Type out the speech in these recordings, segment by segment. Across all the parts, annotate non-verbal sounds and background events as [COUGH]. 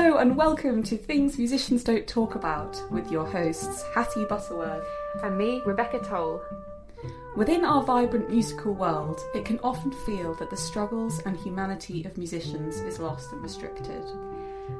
Hello and welcome to Things Musicians Don't Talk About with your hosts Hattie Butterworth and me, Rebecca Toll. Within our vibrant musical world, it can often feel that the struggles and humanity of musicians is lost and restricted.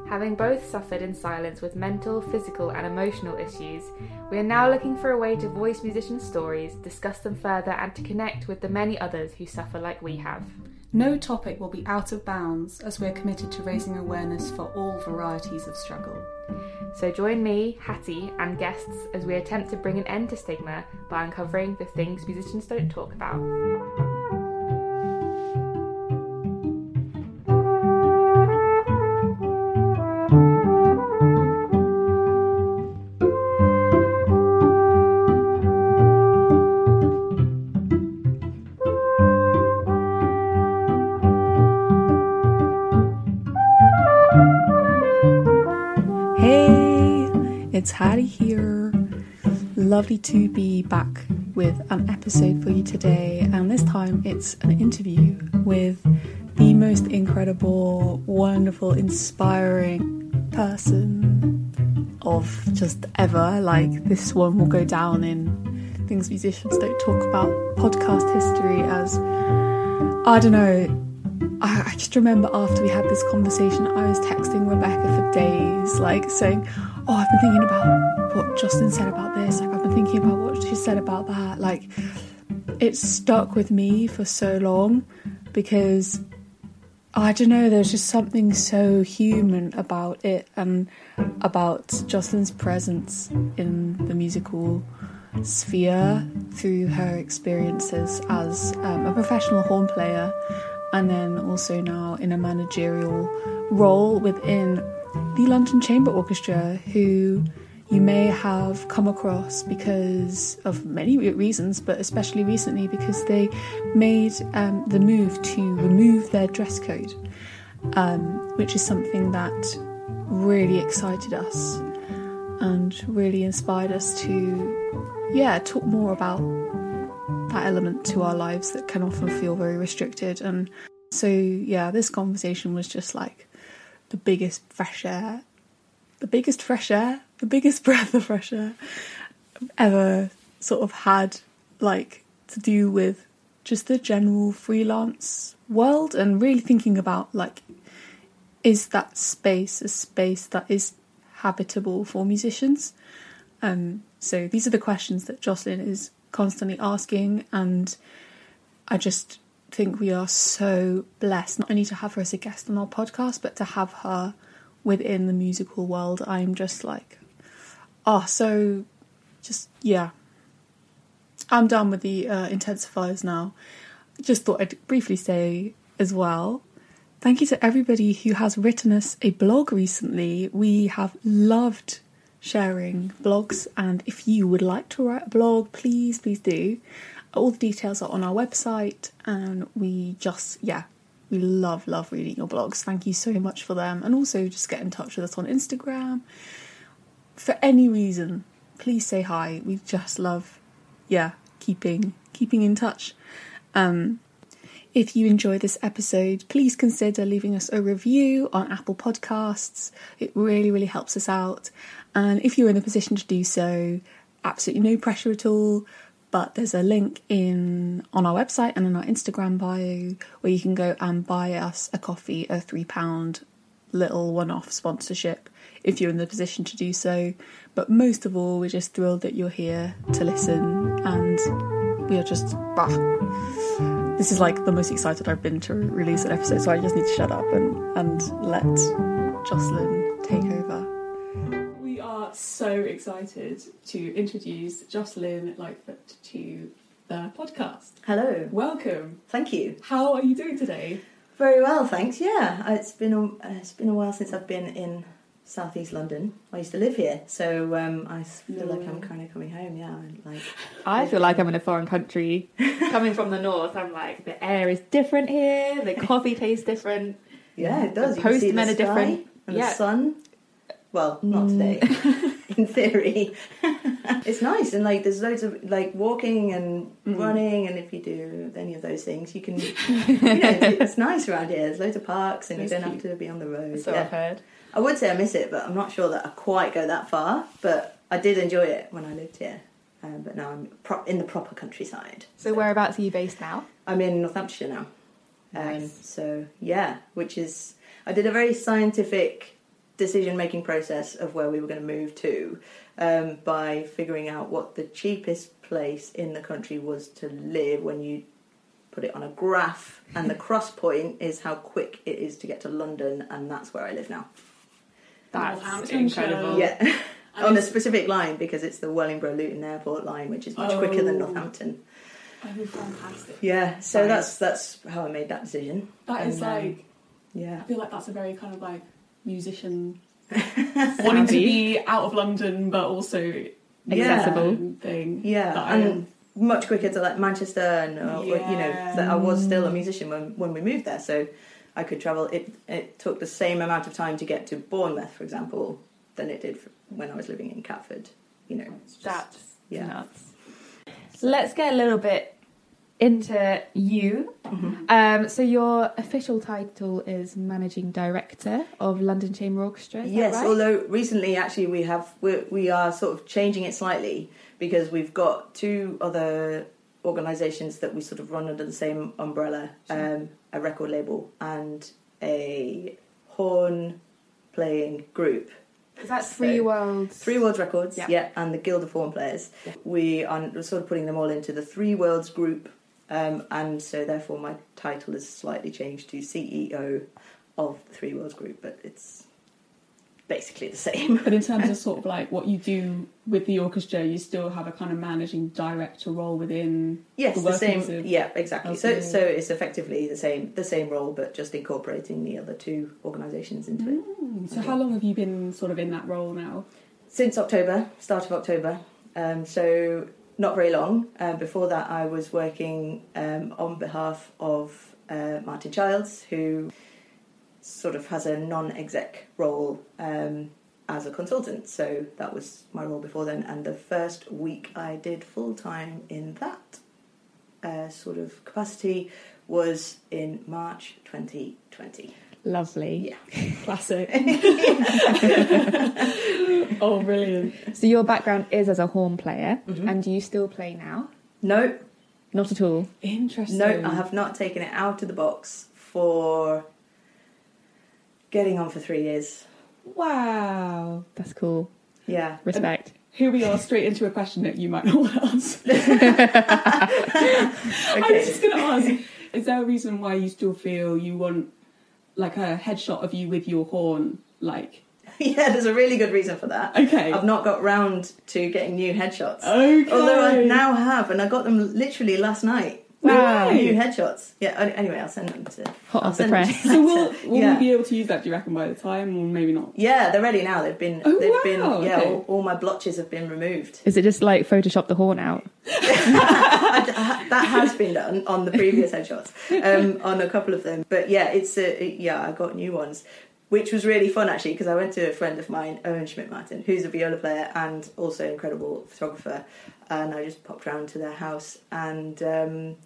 Having both suffered in silence with mental, physical, and emotional issues, we are now looking for a way to voice musicians' stories, discuss them further, and to connect with the many others who suffer like we have. No topic will be out of bounds as we're committed to raising awareness for all varieties of struggle. So join me, Hattie, and guests as we attempt to bring an end to stigma by uncovering the things musicians don't talk about. It's Hattie here. Lovely to be back with an episode for you today, and this time it's an interview with the most incredible, wonderful, inspiring person of just ever. Like, this one will go down in things musicians don't talk about podcast history as I don't know. I, just remember after we had this conversation, I was texting Rebecca for days, like saying, oh, I've been thinking about what Jocelyn said about this. Like, I've been thinking about what she said about that. Like, it's stuck with me for so long because I don't know, there's just something so human about it and about Jocelyn's presence in the musical sphere through her experiences as um, a professional horn player and then also now in a managerial role within the London Chamber Orchestra, who you may have come across because of many reasons, but especially recently because they made um, the move to remove their dress code, um, which is something that really excited us and really inspired us to, yeah, talk more about that element to our lives that can often feel very restricted. And so, yeah, this conversation was just like the biggest fresh air, the biggest fresh air, the biggest [LAUGHS] breath of fresh air I've ever sort of had, like to do with just the general freelance world and really thinking about like is that space a space that is habitable for musicians? Um so these are the questions that Jocelyn is constantly asking and I just think we are so blessed not only to have her as a guest on our podcast, but to have her within the musical world. I'm just like, oh, so just, yeah. I'm done with the uh, intensifiers now. Just thought I'd briefly say as well. Thank you to everybody who has written us a blog recently. We have loved sharing blogs, and if you would like to write a blog, please, please do. All the details are on our website, and we just, yeah, we love, love reading your blogs. Thank you so much for them. And also just get in touch with us on Instagram. For any reason, please say hi. We just love, yeah, keeping keeping in touch. Um, if you enjoy this episode, please consider leaving us a review on Apple Podcasts. It really, really helps us out. And if you're in a position to do so, absolutely no pressure at all but there's a link in on our website and in our Instagram bio where you can go and buy us a coffee, a three pound little one off sponsorship if you're in the position to do so. But most of all, we're just thrilled that you're here to listen and we are just bah. This is like the most excited I've been to release an episode, so I just need to shut up and, and let Jocelyn take over so excited to introduce Jocelyn Lightfoot to the podcast. Hello. Welcome. Thank you. How are you doing today? Very well, thanks. Yeah, uh, it's been a, uh, it's been a while since I've been in southeast London. I used to live here, so um, I feel no. like I'm kind of coming home. Yeah, like [LAUGHS] I feel like I'm in a foreign country. [LAUGHS] Coming from the north, I'm like the air is different here. The coffee tastes different. Yeah, it does. The postmen are different. And yeah. the sun. Well, not mm. today. [LAUGHS] in theory. it's nice and like there's loads of like walking and Mm. running, and if you do any of those things, you can. You know, [LAUGHS] it's nice around here. There's loads of parks, and That's you don't cute. have to be on the road. So yeah. I've heard. I would say I miss it, but I'm not sure that I quite go that far. But I did enjoy it when I lived here. Um, but now I'm pro- in the proper countryside. So whereabouts are you based now? I'm in Northamptonshire now. Um, Nice. So yeah, which is I did a very scientific decision making process of where we were going to move to um, by figuring out what the cheapest place in the country was to live when you put it on a graph, and the [LAUGHS] cross point is how quick it is to get to London, and that's where I live now. That's Northamptonshire. incredible. Yeah. And [LAUGHS] [LAUGHS] on a specific line because it's the Wellingborough Luton Airport line, which is much quicker than Oh. Northampton. Oh, fantastic. Yeah, so Nice. that's that's how I made that decision. That is And, um, like, Yeah. I feel like that's a very kind of like musician [LAUGHS] wanting to be out of London, but also Accessible. thing. Yeah, I and much quicker to like Manchester, and uh, you know that I was still a musician when when we moved there, so I could travel. It it took the same amount of time to get to Bournemouth, for example, than it did when I was living in Catford. You know, just- That's yeah. nuts. Let's get a little bit into you. Mhm. Um, so your official title is managing director of London Chamber Orchestra. Yes, right? although recently actually we have we're, we are sort of changing it slightly because we've got two other organisations that we sort of run under the same umbrella, um, a record label and a horn playing group. is that so- Three Worlds? Three Worlds Records, Yeah. yeah, and the Guild of Horn Players. We are sort of putting them all into the Three Worlds group, um, and so therefore my title is slightly changed to CEO of the Three Worlds group, but it's basically the same. But in terms of [LAUGHS] sort of like what you do with the orchestra, you still have a kind of managing director role within. Yes, The the, same. Yeah, exactly. So, so it's effectively the same, the same role, but just incorporating the other two organisations into it. Mm, So how long have you been sort of in that role now? Since October, start of October. Um, so not very long. Um, before that, I was working um, on behalf of uh, Martin Childs, who sort of has a non-exec role um, as a consultant. So that was my role before then. And the first week I did full time in that uh, sort of capacity was in March 2020. Lovely. Yeah. Classic. [LAUGHS] [LAUGHS] oh, brilliant. So your background is as a horn player, Mhm. and do you still play now? No, Not at all. Interesting. No, I have not taken it out of the box for getting on for three years. Wow. That's cool. Yeah. Respect. Here we are, straight into a question that you might not want to answer. I was just going to ask: Is there a reason why you still feel you want like a headshot of you with your horn? Like, [LAUGHS] yeah, there's a really good reason for that. okay, I've not got round to getting new headshots. okay. Although I now have, and I got them literally last night. Wow. New headshots. Yeah, anyway, I'll send them to. Hot I'll off the send them to press. you So will, later. will yeah. we be able to use that? Do you reckon by the time, or maybe not? Yeah, they're ready now. They've been. Oh, they've wow, been. Yeah, okay. all, all my blotches have been removed. Is it just like Photoshop the horn out? I- [LAUGHS] I- that has been done on the previous headshots, um, on a couple of them. But yeah, it's uh, yeah, I got new ones, which was really fun actually because I went to a friend of mine, Owen Schmidt Martin, who's a viola player and also incredible photographer, and I just popped round to their house and um,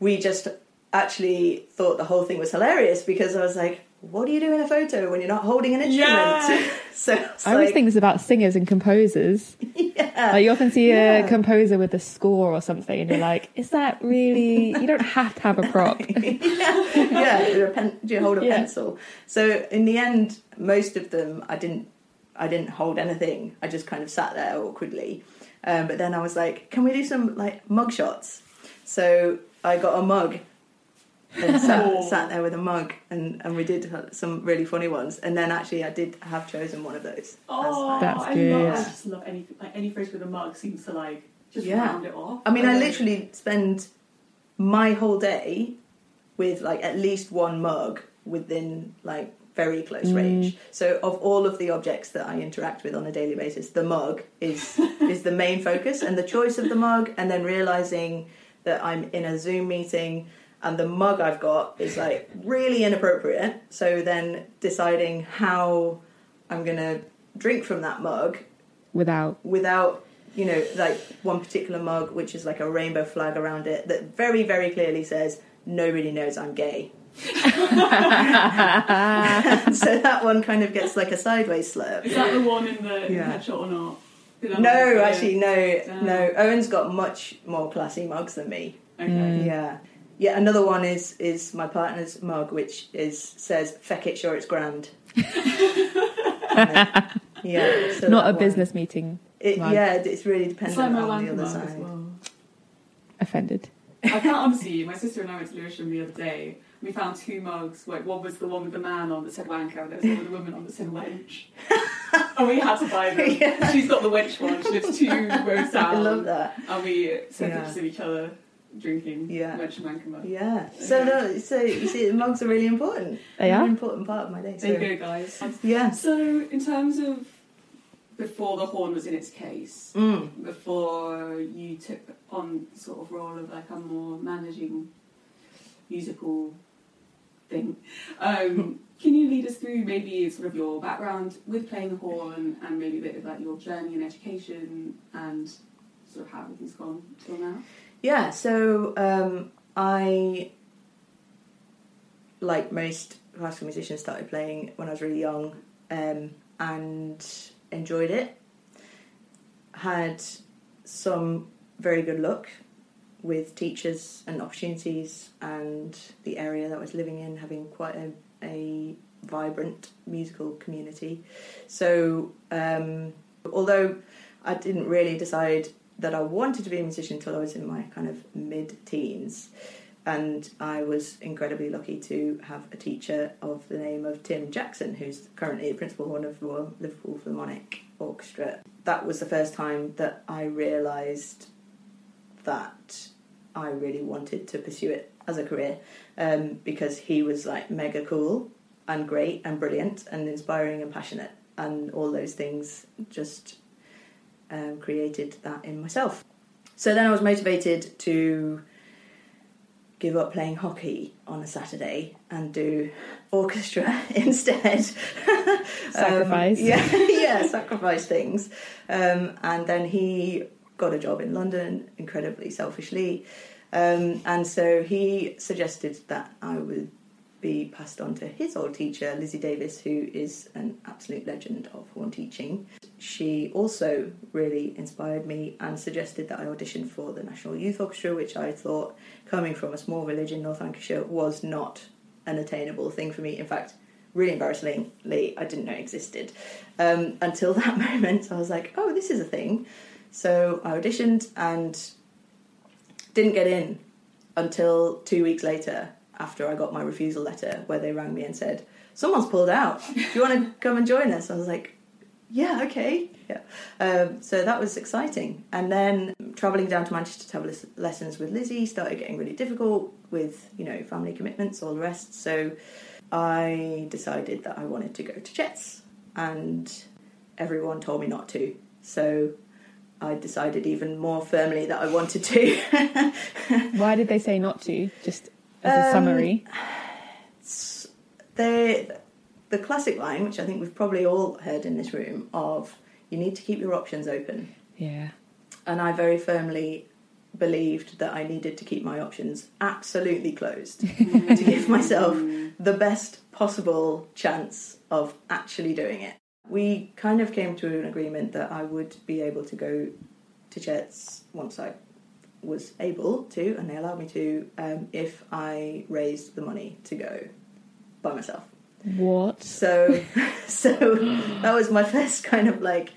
we just actually thought the whole thing was hilarious because I was like. What do you do in a photo when you're not holding an instrument? Yeah. [LAUGHS] so I always like, think this about singers and composers. [LAUGHS] yeah. Like you often see Yeah. a composer with a score or something, and you're like, "Is that really? You don't [LAUGHS] have to have a prop." yeah, yeah. Do, pen, do you hold a Yeah. pencil? So in the end, most of them I didn't. I didn't hold anything. I just kind of sat there awkwardly. Um, but then I was like, "Can we do some like mug shots?" So I got a mug and sat, [LAUGHS] Oh. sat there with a mug, and, and we did some really funny ones. And then actually, I did have chosen one of those. Oh, That's I good. Love, I just love any like any photo with a mug seems to like just Yeah. round it off. I mean, I don't- literally spend my whole day with like at least one mug within like very close Mm. range. So of all of the objects that I interact with on a daily basis, the mug is [LAUGHS] is the main focus and the choice of the mug and then realizing that I'm in a Zoom meeting and the mug I've got is like really inappropriate. So then deciding how I'm going to drink from that mug Without. without you know like one particular mug which is like a rainbow flag around it that very very clearly says nobody knows i'm gay [LAUGHS] [LAUGHS] so that one kind of gets like a sideways slurp Is that the one in the Yeah. headshot or not? Did I no actually no Damn. no owen's got much more classy mugs than me Okay. Mm. yeah yeah another one is is my partner's mug which is says feck it sure it's grand [LAUGHS] yeah so Not a one- business meeting. it, mug. yeah it's really It's dependent like my on the wanker other mug as side well. Offended. I can't [LAUGHS] honestly. My sister and I went to Lewisham the other day. We found two mugs. Like one was the one with the man on that said wanker, and there was one with the woman on that said wench. [LAUGHS] and we had to buy them. Yeah. She's got the wench one. She lives two rows [LAUGHS] down. i love that And we sent Yeah. pictures of each other drinking Yeah. wench and wanker mug. Yeah. So no, so you see, the mugs are really important. They They're are. an important part of my day. So. There you go, guys. Yeah. So, in terms of before the horn was in its case, Mm. before you took on sort of role of like a more managing musical thing, um, can you lead us through maybe sort of your background with playing the horn and maybe a bit of like your journey in education and sort of how everything's gone till now? Yeah. So um, I, like most classical musicians, started playing when I was really young um, and enjoyed it. Had some very good luck with teachers and opportunities, and the area that I was living in having quite a, a vibrant musical community. So, um, although I didn't really decide that I wanted to be a musician until I was in my kind of mid teens. And I was incredibly lucky to have a teacher of the name of Tim Jackson, who's currently the principal horn of the Liverpool Philharmonic Orchestra. That was the first time that I realised that I really wanted to pursue it as a career um, because he was like mega cool and great and brilliant and inspiring and passionate, and all those things just um, created that in myself. So then I was motivated to give up playing hockey on a Saturday and do orchestra [LAUGHS] instead. [LAUGHS] Um, Sacrifice. yeah, [LAUGHS] yeah, sacrifice things. Um, and then he got a job in London, incredibly selfishly. Um, and so he suggested that I would be passed on to his old teacher, Lizzie Davis, who is an absolute legend of horn teaching. She also really inspired me and suggested that I audition for the National Youth Orchestra, which I thought, coming from a small village in North Lancashire, was not an attainable thing for me. In fact, really embarrassingly, I didn't know it existed. Um, until that [LAUGHS] moment, I was like, oh, this is a thing. So I auditioned and didn't get in until two weeks later after I got my refusal letter where they rang me and said, Someone's pulled out. Do you want to come and join us? I was like, Yeah, okay. Yeah. Um, so that was exciting. And then travelling down to Manchester to have les- lessons with Lizzie started getting really difficult with, you know, family commitments, all the rest. So I decided that I wanted to go to Chet's and everyone told me not to. So I decided even more firmly that I wanted to. [LAUGHS] Why did they say not to? Just as a Um, summary. the the classic line, which I think we've probably all heard in this room, of you need to keep your options open. Yeah. And I very firmly believed that I needed to keep my options absolutely closed [LAUGHS] to give myself the best possible chance of actually doing it. We kind of came to an agreement that I would be able to go to Chet's once I was able to, and they allowed me to, um, if I raised the money to go by myself. What? So, [LAUGHS] so that was my first kind of like,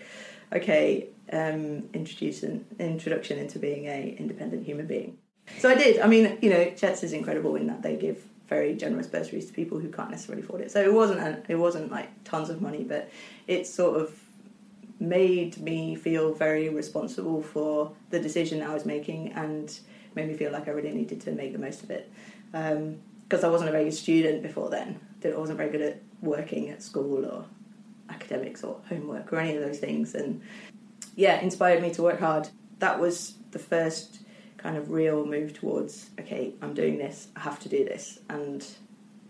okay, um, introduction introduction into being a independent human being. So I did. I mean, you know, Chet's is incredible in that they give very generous bursaries to people who can't necessarily afford it. So it wasn't a, it wasn't like tons of money, but it sort of made me feel very responsible for the decision I was making and made me feel like I really needed to make the most of it. Um, because I wasn't a very good student before then. I wasn't very good at working at school or academics or homework or any of those things. And yeah, inspired me to work hard. That was the first kind of real move towards okay, I'm doing this, I have to do this, and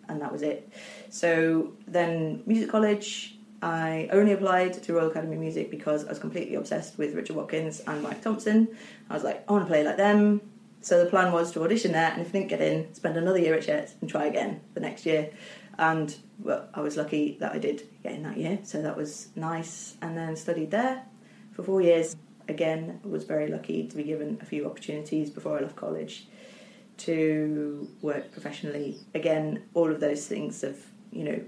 and that was it. So then music college, I only applied to Royal Academy of Music because I was completely obsessed with Richard Watkins and Mike Thompson. I was like, I want to play like them. So the plan was to audition there, and if I didn't get in, spend another year at Chet and try again the next year. And well, I was lucky that I did get in that year, so that was nice. And then studied there for four years. Again, was very lucky to be given a few opportunities before I left college to work professionally. Again, all of those things of you know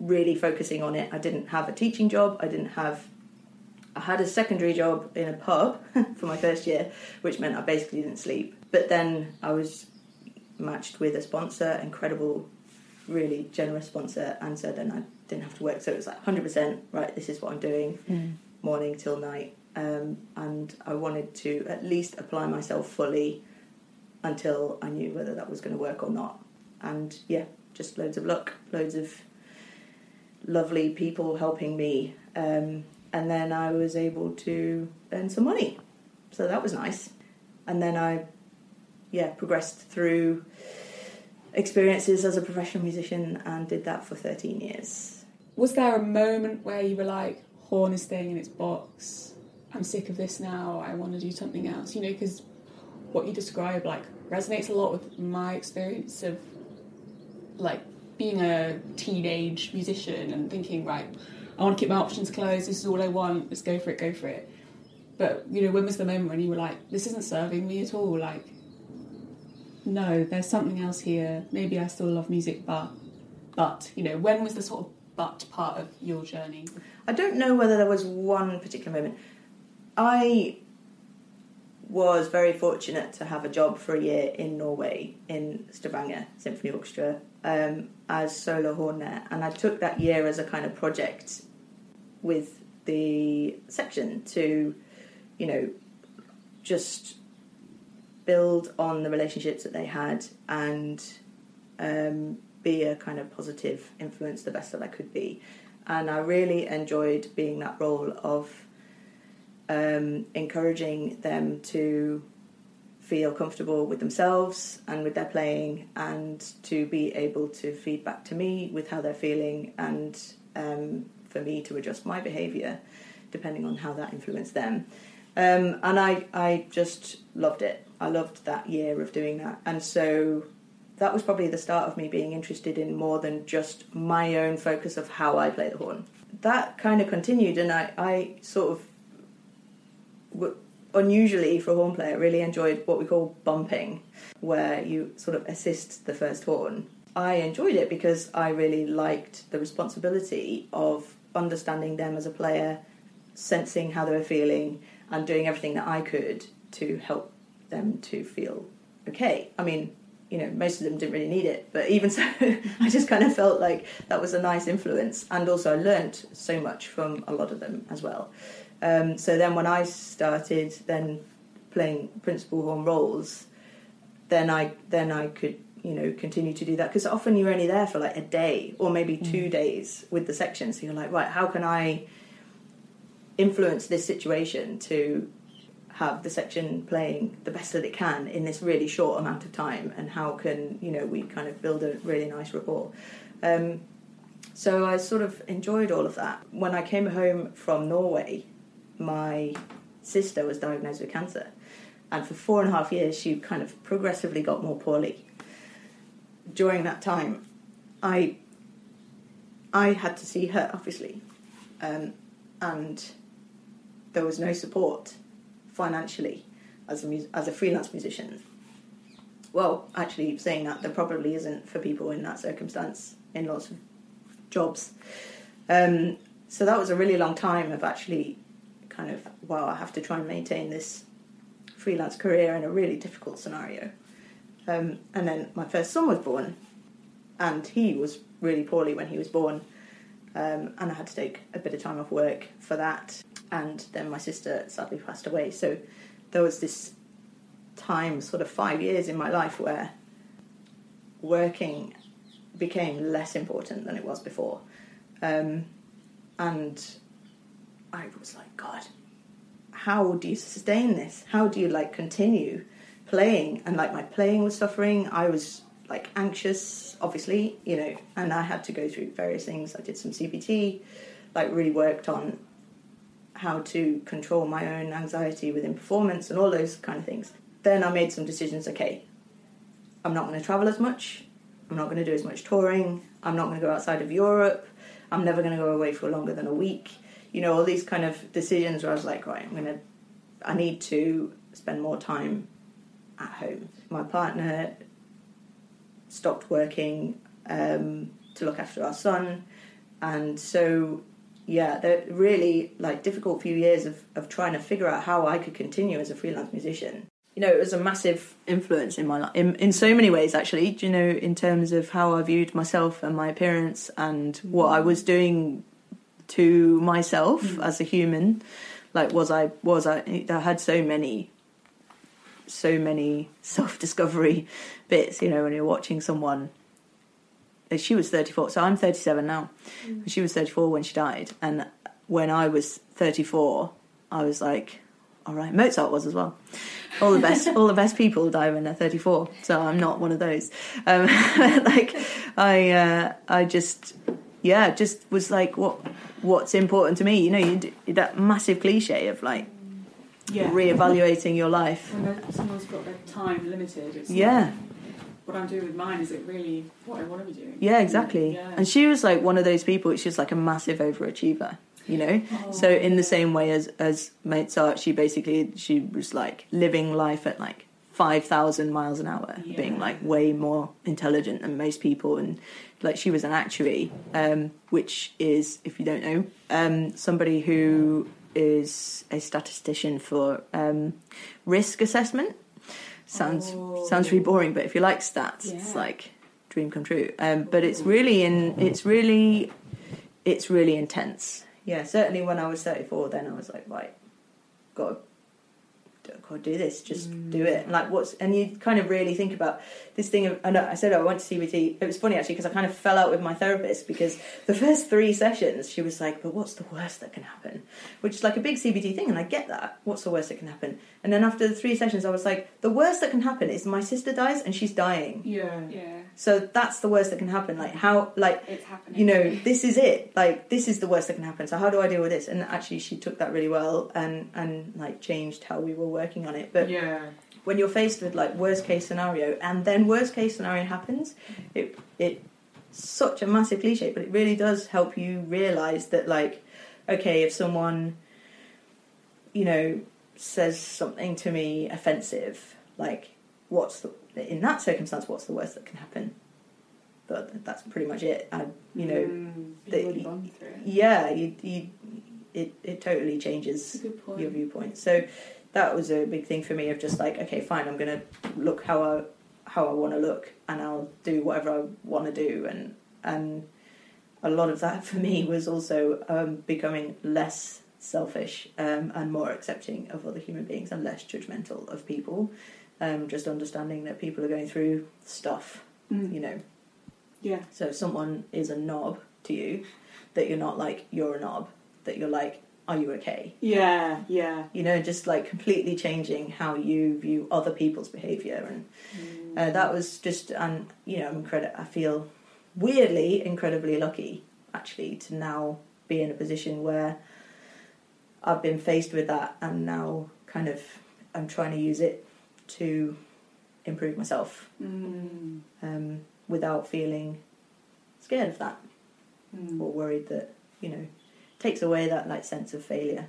really focusing on it. I didn't have a teaching job. I didn't have. I had a secondary job in a pub [LAUGHS] for my first year, which meant I basically didn't sleep. But then I was matched with a sponsor, incredible, really generous sponsor, and so then I didn't have to work. So it was like 100% right. This is what I'm doing, Mm. morning till night, um, and I wanted to at least apply myself fully until I knew whether that was going to work or not. And yeah, just loads of luck, loads of lovely people helping me, um, and then I was able to earn some money. So that was nice. And then I, yeah, progressed through experiences as a professional musician and did that for 13 years. Was there a moment where you were like, Horn is staying in its box? I'm sick of this now. I want to do something else. You know, because what you describe like resonates a lot with my experience of like being a teenage musician and thinking, right, I want to keep my options closed. This is all I want. Let's go for it. Go for it. But you know, when was the moment when you were like, this isn't serving me at all? Like, no, there's something else here. Maybe I still love music, but, but you know, when was the sort of but part of your journey? I don't know whether there was one particular moment. I was very fortunate to have a job for a year in Norway in Stavanger Symphony Orchestra um, as solo hornist, and I took that year as a kind of project with the section to, you know, just build on the relationships that they had and um, be a kind of positive influence the best that I could be. And I really enjoyed being that role of um, encouraging them to feel comfortable with themselves and with their playing and to be able to feed back to me with how they're feeling and um, for me to adjust my behaviour depending on how that influenced them. Um, and I, I just loved it. I loved that year of doing that. And so that was probably the start of me being interested in more than just my own focus of how I play the horn. That kind of continued, and I, I sort of, unusually for a horn player, really enjoyed what we call bumping, where you sort of assist the first horn. I enjoyed it because I really liked the responsibility of understanding them as a player, sensing how they were feeling, and doing everything that I could to help them to feel okay. I mean, you know, most of them didn't really need it, but even [LAUGHS] so, I just kind of felt like that was a nice influence, and also I learned so much from a lot of them as well. Um, so then, when I started then playing principal horn roles, then I then I could you know continue to do that. Because often you're only there for like a day or maybe two days with the section, so you're like, right, how can I influence this situation to have the section playing the best that it can in this really short amount of time? And how can you know we kind of build a really nice rapport? Um, so i sort of enjoyed all of that. When i came home from norway my sister was diagnosed with cancer and for four and a half years she kind of progressively got more poorly during that time i i had to see her obviously um, and there was no support financially as a mus- as a freelance musician. Well, actually, saying that there probably isn't for people in that circumstance in lots of jobs. Um, so that was a really long time of actually kind of wow, I have to try and maintain this freelance career in a really difficult scenario. Um, and then my first son was born, and he was really poorly when he was born, um, and I had to take a bit of time off work for that and then my sister sadly passed away. So there was this time, sort of five years in my life, where working became less important than it was before. Um, and I was like, God, how do you sustain this? How do you like continue playing? And like my playing was suffering. I was like anxious, obviously, you know, and I had to go through various things. I did some CBT like really worked on how to control my own anxiety within performance and all those kind of things. Then I made some decisions. Okay, I'm not going to travel as much. I'm not going to do as much touring. I'm not going to go outside of Europe. I'm never going to go away for longer than a week. You know, all these kind of decisions where I was like, right, I'm to, I need to spend more time at home. My partner stopped working um, to look after our son, and so yeah, they're really like difficult few years of, of trying to figure out how I could continue as a freelance musician. You know, it was a massive influence in my life in, in so many ways, actually. You know, in terms of how I viewed myself and my appearance and what I was doing to myself Mm. as a human. Like, was I, was I, I had so many, so many [LAUGHS] self discovery bits, you know, when you're watching someone. She was 34, so I'm 37 now. She was 34 when she died, and when I was 34, I was like, all right, Mozart was as well. All the best, [LAUGHS] all the best people die when they're 34, so I'm not one of those. Um, [LAUGHS] like, I, uh, I just, yeah, just was like, what, what's important to me? You know, you that massive cliche of like Yeah. reevaluating your life. When someone's got their time limited, it's Yeah. like, what I'm doing with mine is it really what I want to be doing? Yeah, exactly. Yeah. And she was like one of those people. She was like a massive overachiever, you know. Oh, so in the same way as as Mozart, she basically she was like living life at like five thousand miles an hour, being like way more intelligent than most people, and like she was an actuary, um, which is if you don't know, um, somebody who is a statistician for um, risk assessment. Sounds Oh. sounds really boring, but if you like stats, it's like dream come true. Um, but it's really in it's really it's really intense. Yeah, certainly when I was 34, then I was like, right, got to, got to do this, just do mm. it. And like, what's and you kind of really think about this thing of. I know I said oh, I went to CBT. It was funny actually because I kind of fell out with my therapist because the first three sessions she was like, "But what's the worst that can happen?" Which is like a big CBT thing, and I get that. What's the worst that can happen? And then after the three sessions, I was like, "The worst that can happen is my sister dies and she's dying." Yeah. Yeah, So that's the worst that can happen. Like how like it's happening. you know, this is it. Like this is the worst that can happen. So how do I deal with this? And actually, she took that really well and and like changed how we were working on it. But yeah. when you're faced with like worst case scenario, and then worst case scenario happens, it it such a massive cliche, but it really does help you realize that like, okay, if someone, you know, says something to me offensive, like what's the in that circumstance, what's the worst that can happen? But that's pretty much it. I, you know, Mm, You've that already you- it. yeah, you, you, it it totally changes a good point. your viewpoint. So that was a big thing for me of just like, okay, fine, I'm gonna look how I how I want to look, and I'll do whatever I want to do, and and a lot of that [LAUGHS] for me was also um, becoming less selfish um, and more accepting of other human beings and less judgmental of people. Um, just understanding that people are going through stuff, Mm. you know. Yeah. So if someone is a knob to you, that you're not like you're a knob, that you're like, are you okay? Yeah. Yeah. You know, just like completely changing how you view other people's behaviour, and uh, that was just, and you know, I'm incredi- I feel weirdly incredibly lucky actually to now be in a position where I've been faced with that, and now kind of I'm trying to use it to improve myself Mm. um, without feeling scared of that. Mm. or worried that you know takes away that like sense of failure.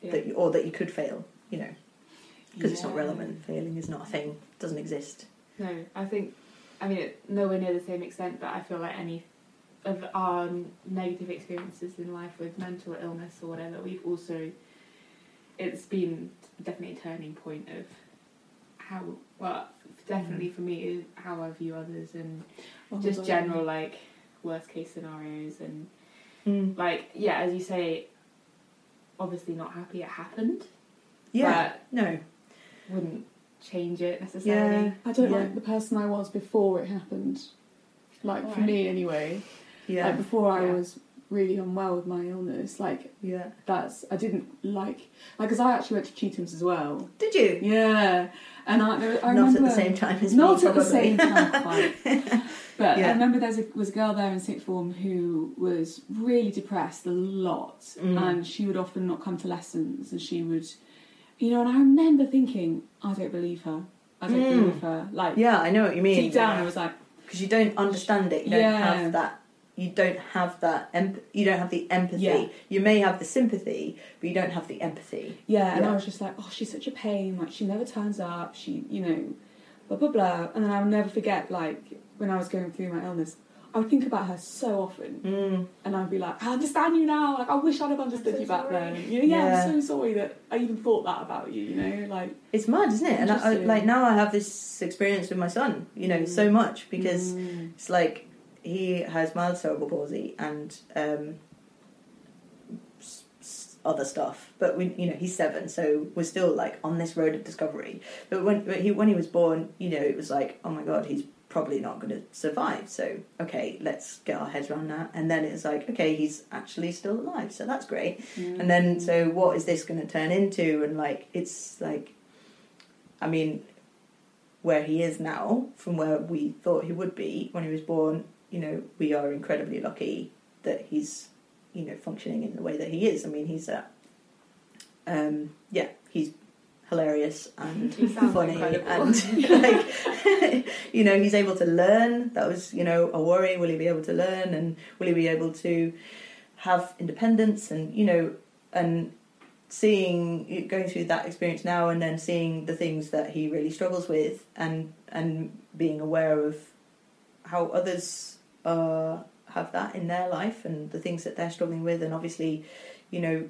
Yeah. that you, or that you could fail you know. Because it's not relevant. Failing is not a thing. It doesn't exist. No, I think, I mean, nowhere near the same extent, but I feel like any of our negative experiences in life with mental illness or whatever, we've also, it's been definitely a turning point of how, well, definitely mm-hmm. for me, is how I view others and Oh, just God. general, like, worst case scenarios and, mm. like, yeah, as you say, obviously not happy it happened, yeah no wouldn't change it necessarily. yeah I don't Yeah. like the person I was before it happened. Like for Right. me, anyway. yeah Like before I Yeah. was really unwell with my illness. Like yeah that's I didn't like like because I actually went to Chetham's as well. did you Yeah, and I, there, I not remember at the same time as me. not me at the same time quite. [LAUGHS] But Yeah. I remember there was a, was a girl there in sixth form who was really depressed a lot, Mm. and she would often not come to lessons, and she would, you know, and I remember thinking, I don't believe her. I don't Mm. believe her. Like Yeah, I know what you mean. deep down, I was like, because you don't understand it. You don't Yeah. have that. You don't have that. Emp- you don't have the empathy. Yeah. You may have the sympathy, but you don't have the empathy. yeah, and Yeah. I was just like, oh, she's such a pain. Like she never turns up. She, you know, blah blah blah. And then I'll never forget, like when I was going through my illness, I would think about her so often. Mm. And I'd be like, I understand you now. Like, I wish I'd have understood so you back sorry. then. You know, yeah, Yeah. I'm so sorry that I even thought that about you. You know, like, It's mad, isn't it? And I, I, like now, I have this experience with my son. You know, Mm. so much because Mm. it's like he has mild cerebral palsy and um, s- s- other stuff. But we, you know, he's seven, so we're still like on this road of discovery. But when but he when he was born, you know, it was like, oh my god, he's probably not going to survive. So okay, let's get our heads around that. And then it's like, okay, he's actually still alive, so that's great. And then, so what is this going to turn into? And like, it's like, I mean, where he is now from where we thought he would be when he was born, you know, we are incredibly lucky that he's, you know, functioning in the way that he is. I mean, he's a, um, yeah, he's hilarious and funny incredible. and [LAUGHS] like, you know, he's able to learn. That was, you know, a worry. Will he be able to learn and will he be able to have independence and, you know, and seeing going through that experience now and then seeing the things that he really struggles with and and being aware of how others uh, have that in their life and the things that they're struggling with and obviously you know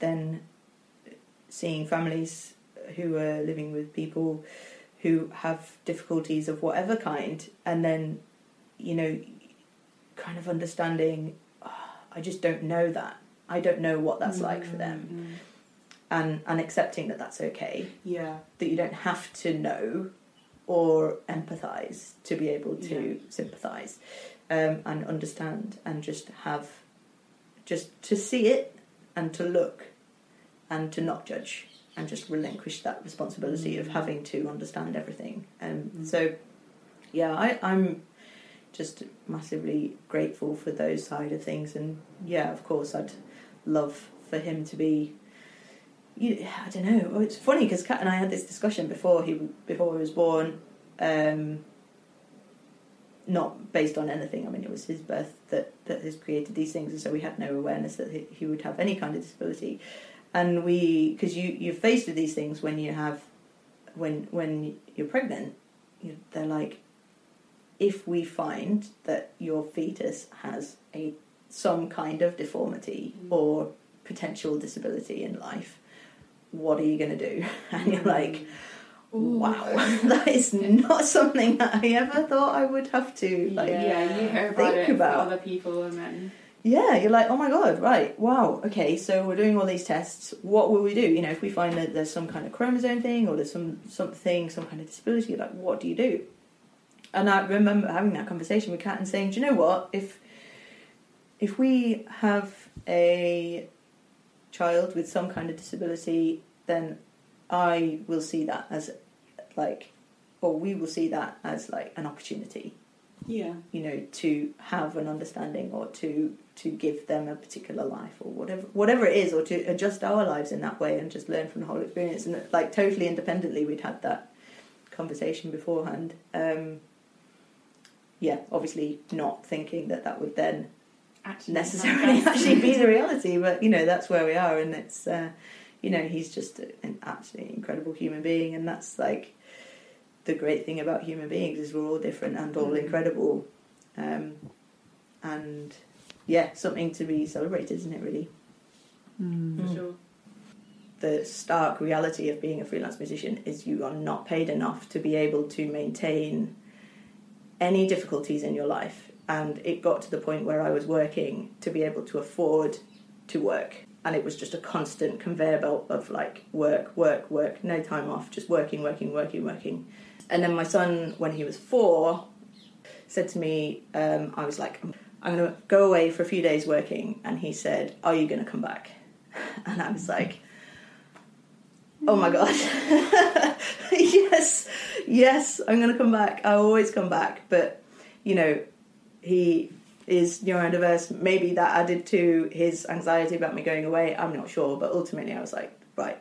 then seeing families who are living with people who have difficulties of whatever kind and then you know kind of understanding "Ah, I just don't know that I don't know what that's like for them Mm. and and accepting that that's okay Yeah. that you don't have to know or empathize to be able to Yeah. sympathize um, and understand and just have just to see it and to look and to not judge and just relinquish that responsibility of Mm. having to understand everything um, Mm. so yeah I, i'm just massively grateful for those side of things and yeah of course i'd love for him to be you, I don't know. It's funny because Kat and I had this discussion before he before he was born, um, not based on anything. I mean, it was his birth that that has created these things, and so we had no awareness that he, he would have any kind of disability. And we, because you you're faced with these things when you have, when when you're pregnant, you, they're like, if we find that your fetus has a some kind of deformity Mm. or potential disability in life, what are you going to do? [LAUGHS] And you're like, Ooh. Wow, [LAUGHS] that is not something that I ever thought I would have to like. Yeah. you hear about think about- other people, and then Yeah, you're like, oh my god, right, wow, okay, so we're doing all these tests. What will we do? You know, if we find that there's some kind of chromosome thing or there's some something, some kind of disability, like, what do you do? And I remember having that conversation with Kat and saying, do you know what? If if we have a child with some kind of disability, then I will see that as like, or we will see that as like an opportunity. Yeah. you know to have an understanding or to to give them a particular life or whatever whatever it is or to adjust our lives in that way and just learn from the whole experience. And like totally independently we'd had that conversation beforehand. Um yeah obviously not thinking that that would then actually necessarily [LAUGHS] actually be the reality but you know that's where we are and it's uh you know he's just an absolutely incredible human being and that's like the great thing about human beings is we're all different and all Mm. incredible um and yeah something to be celebrated isn't it really Mm. For Mm. sure. the stark reality of being a freelance musician is you are not paid enough to be able to maintain any difficulties in your life. And it got to the point where I was working to be able to afford to work. And it was just a constant conveyor belt of like work, work, work, no time off, just working, working, working, working. And then my son, when he was four, said to me, um, I was like, I'm going to go away for a few days working. And he said, Are you going to come back? [LAUGHS] And I was like, Oh my god. [LAUGHS] yes, yes, I'm going to come back. I always come back. But, you know, he is neurodiverse. Maybe that added to his anxiety about me going away. I'm not sure, but ultimately I was like, right,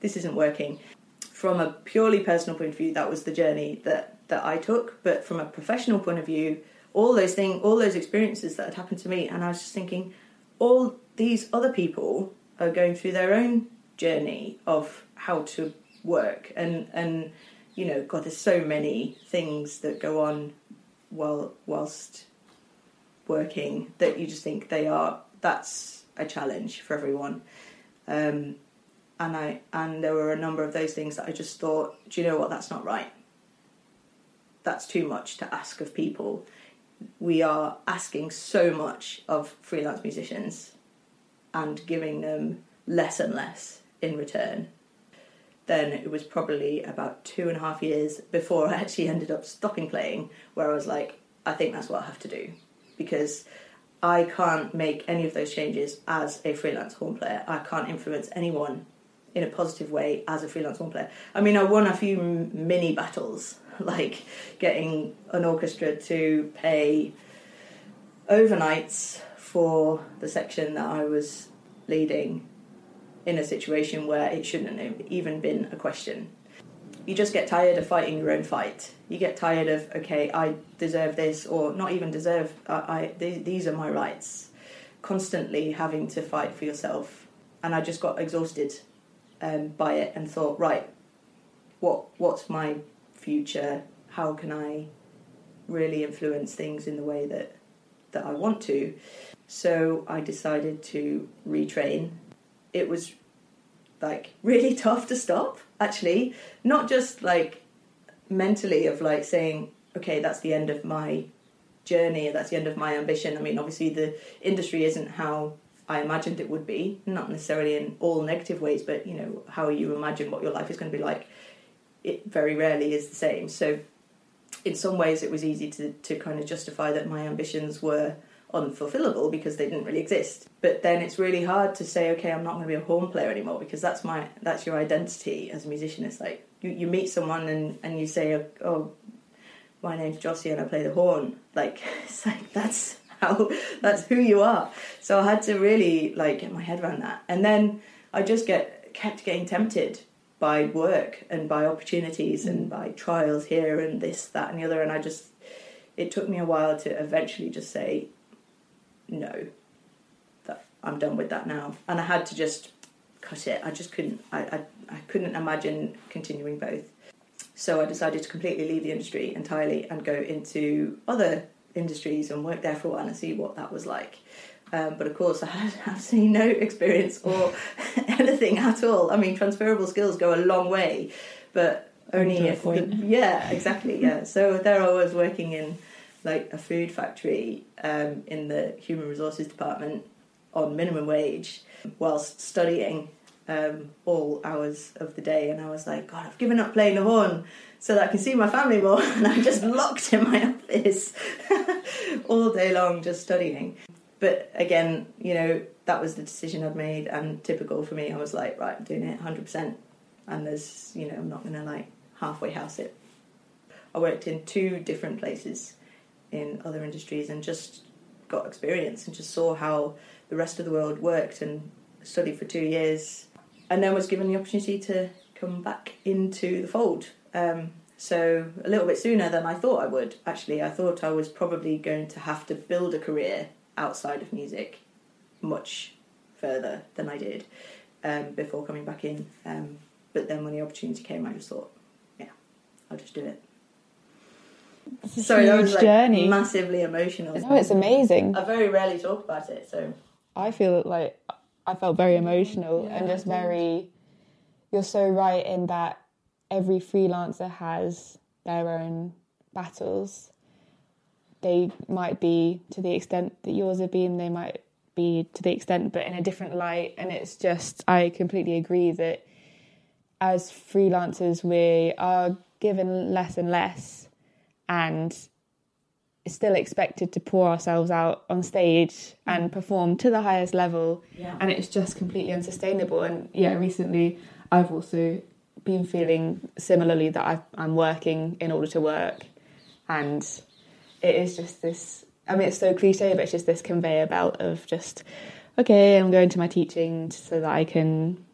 this isn't working. From a purely personal point of view, that was the journey that that I took. But from a professional point of view, all those things, all those experiences that had happened to me, and I was just thinking, all these other people are going through their own journey of how to work, and and you know, God, there's so many things that go on while whilst working that you just think they are. That's a challenge for everyone. Um, and I and there were a number of those things that I just thought, do you know what? That's not right. That's too much to ask of people. We are asking so much of freelance musicians and giving them less and less in return. Then it was probably about two and a half years before I actually [LAUGHS] ended up stopping playing, where I was like, I think that's what I have to do because I can't make any of those changes as a freelance horn player. I can't influence anyone in a positive way as a freelance horn player. I mean, I won a few mini battles, [LAUGHS] like getting an orchestra to pay overnights for the section that I was leading in a situation where it shouldn't have even been a question. You just get tired of fighting your own fight. You get tired of okay, I deserve this, or not even deserve. I, I these are my rights. Constantly having to fight for yourself, and I just got exhausted um, by it and thought, right, what what's my future? How can I really influence things in the way that that I want to? So I decided to retrain. It was like [LAUGHS] really tough to stop, actually. Not just like mentally of like saying, okay, that's the end of my journey, that's the end of my ambition. I mean, obviously the industry isn't how I imagined it would be, not necessarily in all negative ways, but you know, how you imagine what your life is going to be like, it very rarely is the same. So in some ways it was easy to, to kind of justify that my ambitions were unfulfillable because they didn't really exist. But then it's really hard to say, okay, I'm not going to be a horn player anymore because that's my that's your identity as a musician. It's like you, you meet someone and, and you say, oh, oh my name's Josie and I play the horn. Like [LAUGHS] it's like that's how that's who you are. So I had to really like get my head around that. And then I just get kept getting tempted by work and by opportunities and by trials here and this, that and the other and I just it took me a while to eventually just say no, that I'm done with that now. And I had to just cut it. I just couldn't. I, I, I couldn't imagine continuing both. So I decided to completely leave the industry entirely and go into other industries and work there for a while and see what that was like. Um, but of course, [LAUGHS] I had absolutely no experience or [LAUGHS] anything at all. I mean, transferable skills go a long way, but only if the, yeah, exactly, yeah. So there I was working in like a food factory um, in the human resources department on minimum wage whilst studying um, all hours of the day. And I was like, God, I've given up playing the horn so that I can see my family more. [LAUGHS] And I'm just locked in my [LAUGHS] office [LAUGHS] all day long just studying. But again, you know, that was the decision I'd made. And typical for me, I was like, right, I'm doing it 100%. And there's, you know, I'm not going to like halfway house it. I worked in two different places in other industries and just got experience and just saw how the rest of the world worked and studied for two years and then was given the opportunity to come back into the fold. Um, so a little bit sooner than I thought I would. Actually, I thought I was probably going to have to build a career outside of music much further than I did um, before coming back in. Um, but then when the opportunity came, I just thought, yeah, I'll just do it. Sorry, that was like journey. massively emotional. No, it's amazing. I very rarely talk about it, so I feel like I felt very emotional yeah, and just very. You're so right in that every freelancer has their own battles. They might be to the extent that yours have been. They might be to the extent, but in a different light. And it's just, I completely agree that as freelancers, we are given less and less and still expected to pour ourselves out on stage and perform to the highest level yeah. and it's just completely unsustainable and yeah recently i've also been feeling similarly that i am working in order to work and it is just this. I mean, it's so cliche, but it's just this conveyor belt of just okay, I'm going to my teaching so that I can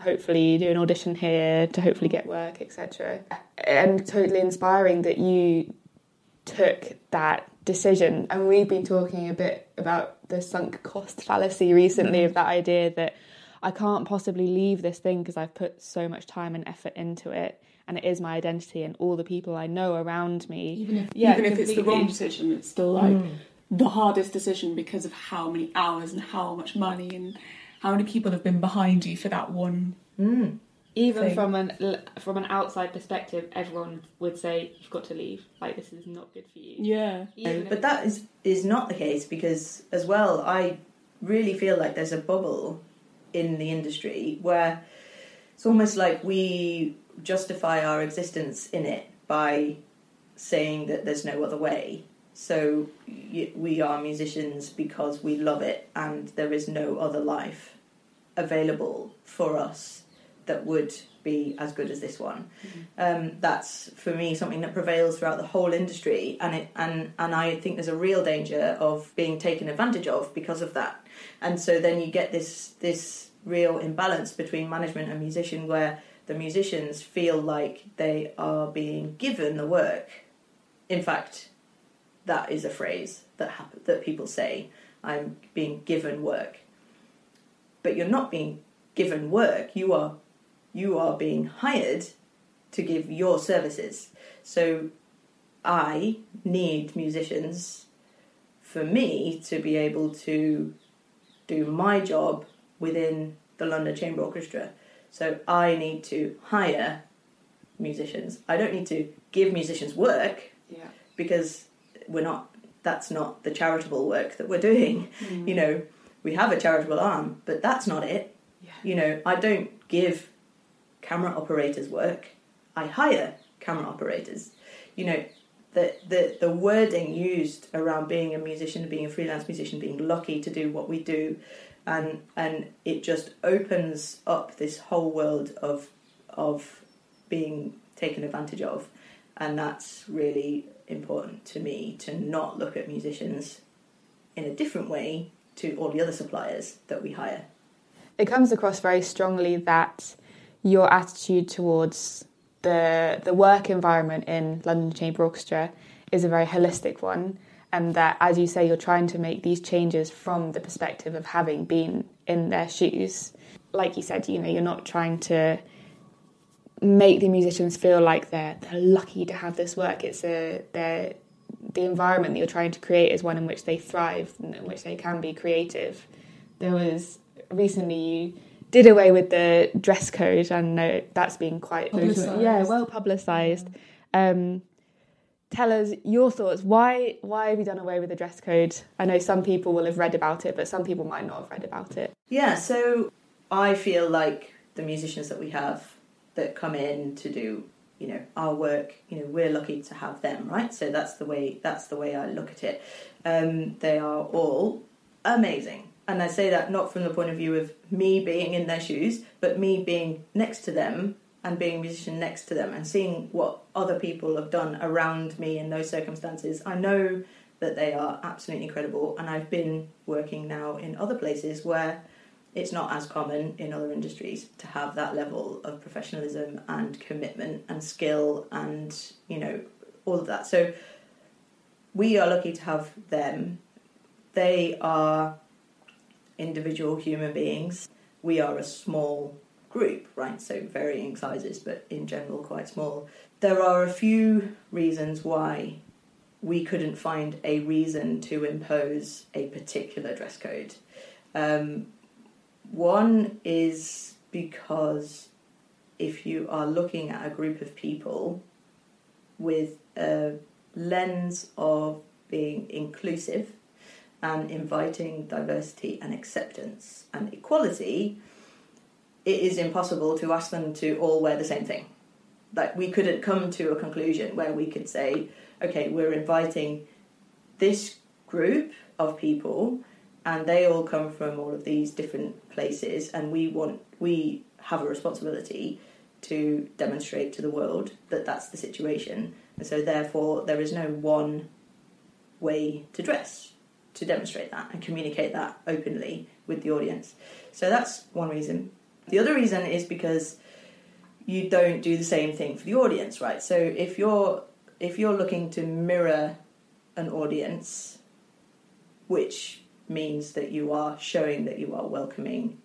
hopefully do an audition here to hopefully get work, etc. And totally inspiring that you took that decision. And we've been talking a bit about the sunk cost fallacy recently of that idea that I can't possibly leave this thing because I've put so much time and effort into it and it is my identity and all the people I know around me. Even if, yeah, even if it's the wrong decision, it's still like mm. the hardest decision because of how many hours and how much money and how many people have been behind you for that one. Mm. Even thing. from an from an outside perspective, everyone would say you've got to leave. Like this is not good for you. Yeah, but that is is not the case because as well, I really feel like there's a bubble in the industry where it's almost like we justify our existence in it by saying that there's no other way. So we are musicians because we love it and there is no other life available for us that would be as good as this one. Mm-hmm. Um, that's for me something that prevails throughout the whole industry, and it and and I think there's a real danger of being taken advantage of because of that. And so then you get this this real imbalance between management and musician where the musicians feel like they are being given the work. In fact, that is a phrase that that people say. I'm being given work, but you're not being given work. You are you are being hired to give your services. So I need musicians for me to be able to do my job within the London Chamber Orchestra. So I need to hire musicians. I don't need to give musicians work yeah. because we're not. That's not the charitable work that we're doing. Mm. You know, we have a charitable arm, but that's not it. Yeah. You know, I don't give camera operators work. I hire camera operators. You know, the, the, the wording used around being a musician, being a freelance musician, being lucky to do what we do, and and it just opens up this whole world of of being taken advantage of, and that's really important to me to not look at musicians in a different way to all the other suppliers that we hire. It comes across very strongly that your attitude towards the the work environment in London Chamber Orchestra is a very holistic one and that as you say you're trying to make these changes from the perspective of having been in their shoes like you said you know you're not trying to make the musicians feel like they're they're lucky to have this work it's a they're the environment that you're trying to create is one in which they thrive and in which they can be creative there was recently you did away with the dress code and know that's been quite yeah well publicized um, tell us your thoughts. Why why have you done away with the dress code? I know some people will have read about it, but some people might not have read about it. Yeah, so I feel like the musicians that we have that come in to do you know our work you know we're lucky to have them right? So that's the way that's the way i look at it. Um, they are all amazing. And i say that not from the point of view of me being in their shoes but me being next to them and being a musician next to them and seeing what other people have done around me in those circumstances, I know that they are absolutely incredible. And I've been working now in other places where it's not as common in other industries to have that level of professionalism and commitment and skill and, you know, all of that. So we are lucky to have them. They are individual human beings. We are a small group, right? So varying sizes, but in general quite small. There are a few reasons why we couldn't find a reason to impose a particular dress code. Um, one is because if you are looking at a group of people with a lens of being inclusive and inviting diversity and acceptance and equality, it is impossible to ask them to all wear the same thing. Like we couldn't come to a conclusion where we could say, okay, we're inviting this group of people and they all come from all of these different places and we want we have a responsibility to demonstrate to the world that that's the situation and so therefore there is no one way to dress to demonstrate that and communicate that openly with the audience. So that's one reason. The other reason is because you don't do the same thing for the audience, right? So if you're if you're looking to mirror an audience, which means that you are showing that you are welcoming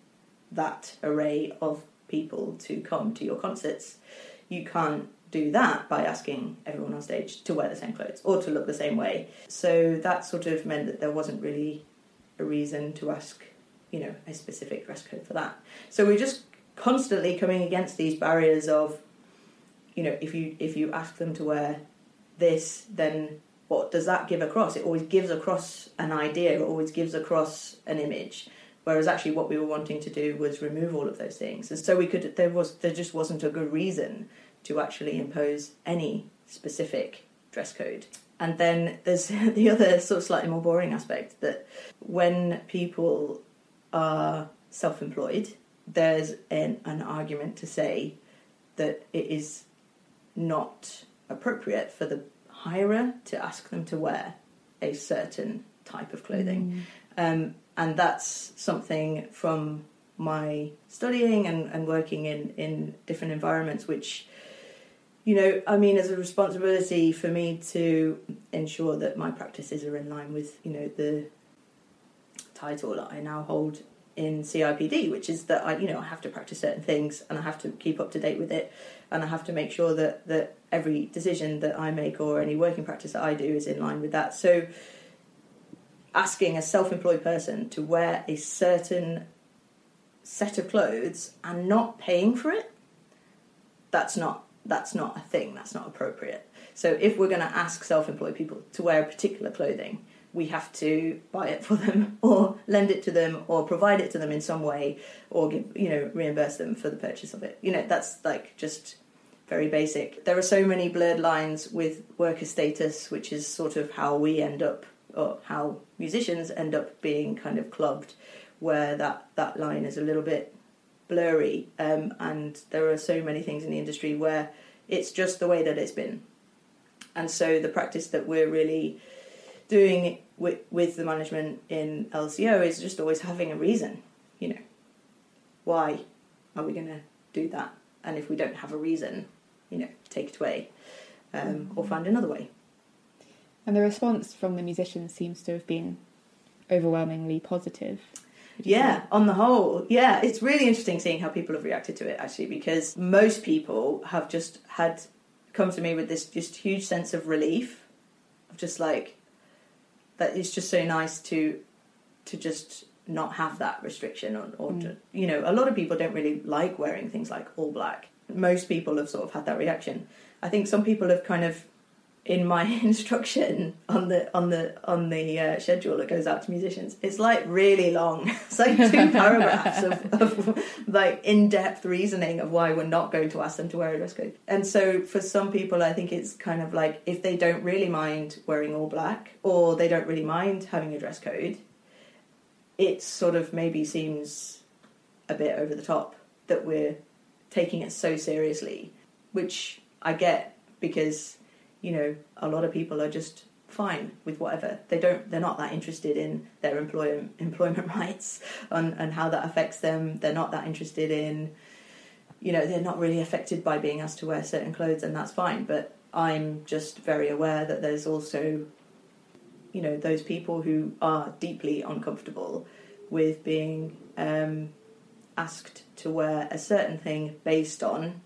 that array of people to come to your concerts, you can't do that by asking everyone on stage to wear the same clothes or to look the same way. So that sort of meant that there wasn't really a reason to ask, you know, a specific dress code for that. So we're just constantly coming against these barriers of, you know, if you if you ask them to wear this, then what does that give across? It always gives across an idea, it always gives across an image. Whereas actually, what we were wanting to do was remove all of those things, and so we could. There was there just wasn't a good reason to actually impose any specific dress code. And then there's [LAUGHS] the other sort of slightly more boring aspect that when people are self-employed, there's an, an argument to say that it is not appropriate for the hirer to ask them to wear a certain type of clothing. Mm. Um, and that's something from my studying and, and working in, in different environments, which, you know, I mean, as a responsibility for me to ensure that my practices are in line with, you know, the title that I now hold in CIPD, which is that I, you know, I have to practice certain things and I have to keep up to date with it, and I have to make sure that that every decision that I make or any working practice that I do is in line with that. So, asking a self-employed person to wear a certain set of clothes and not paying for it, that's not that's not a thing. That's not appropriate. So, if we're going to ask self-employed people to wear a particular clothing we have to buy it for them [LAUGHS] or lend it to them or provide it to them in some way or give you know reimburse them for the purchase of it you know that's like just very basic there are so many blurred lines with worker status which is sort of how we end up or how musicians end up being kind of clubbed where that that line is a little bit blurry um, and there are so many things in the industry where it's just the way that it's been and so the practice that we're really doing with, with the management in LCO is just always having a reason. You know, why are we going to do that? And if we don't have a reason, you know, take it away um, or find another way. And the response from the musicians seems to have been overwhelmingly positive. Yeah, on the whole, yeah, it's really interesting seeing how people have reacted to it actually, because most people have just had come to me with this just huge sense of relief of just like, that it's just so nice to to just not have that restriction or, or mm. to, you know a lot of people don't really like wearing things like all black most people have sort of had that reaction. I think some people have kind of in my [LAUGHS] instruction on the on the on the uh, schedule that goes out to musicians it's like really long. [LAUGHS] It's like two [LAUGHS] paragraphs of, of like in-depth reasoning of why we're not going to ask them to wear a dress code. And so for some people i think it's kind of like if they don't really mind wearing all black or they don't really mind having a dress code it sort of maybe seems a bit over the top that we're taking it so seriously which i get because you know, a lot of people are just fine with whatever. They don't. They're not that interested in their employ, [LAUGHS] employment rights and, and how that affects them. They're not that interested in, you know, they're not really affected by being asked to wear certain clothes, and that's fine. But I'm just very aware that there's also, you know, those people who are deeply uncomfortable with being um, asked to wear a certain thing based on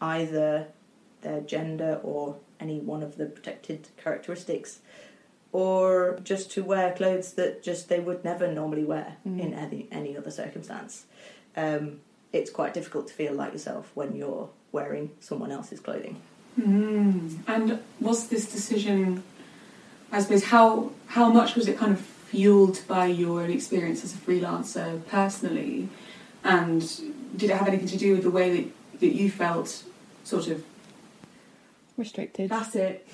either their gender or any one of the protected characteristics, or just to wear clothes that just they would never normally wear mm. in any, any other circumstance. Um, it's quite difficult to feel like yourself when you're wearing someone else's clothing. Mm. And was this decision, I suppose, how how much was it kind of fueled by your own experience as a freelancer personally, and did it have anything to do with the way that, that you felt, sort of restricted. That's it.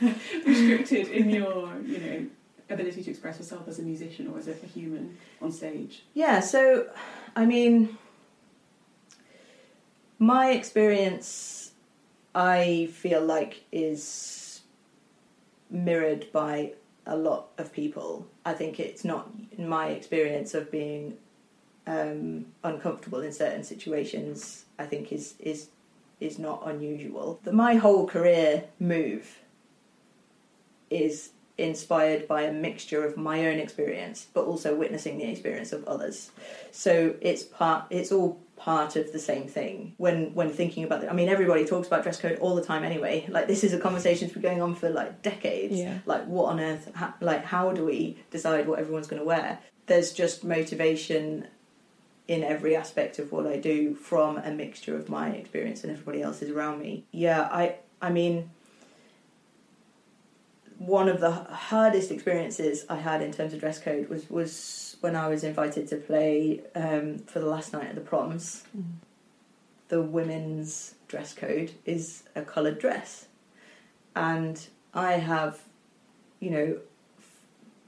[LAUGHS] restricted in your, you know, ability to express yourself as a musician or as a, a human on stage. Yeah. So, I mean, my experience, I feel like is mirrored by a lot of people. I think it's not my experience of being um, uncomfortable in certain situations. I think is is is not unusual. The, my whole career move is inspired by a mixture of my own experience, but also witnessing the experience of others. So it's part. It's all part of the same thing when when thinking about it. I mean, everybody talks about dress code all the time anyway. Like this is a conversation that's been going on for like decades. Yeah. Like what on earth? How, like how do we decide what everyone's going to wear? There's just motivation in every aspect of what I do from a mixture of my experience and everybody else's around me. Yeah, I I mean one of the hardest experiences I had in terms of dress code was was when I was invited to play um, for the last night at the proms. Mm. The women's dress code is a coloured dress, and I have, you know,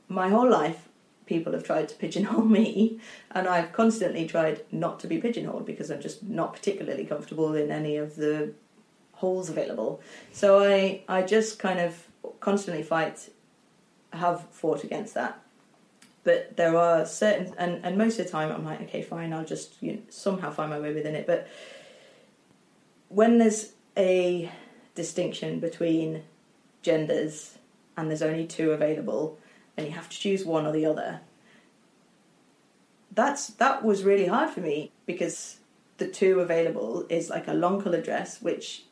my whole life people have tried to pigeonhole [LAUGHS] me, and I've constantly tried not to be pigeonholed because I'm just not particularly comfortable in any of the holes available. So I I just kind of constantly fight, have fought against that. But there are certain, and, and most of the time I'm like, okay, fine, I'll just you know, somehow find my way within it. But when there's a distinction between genders and there's only two available, and you have to choose one or the other, that's that was really hard for me because the two available is like a long colour dress, which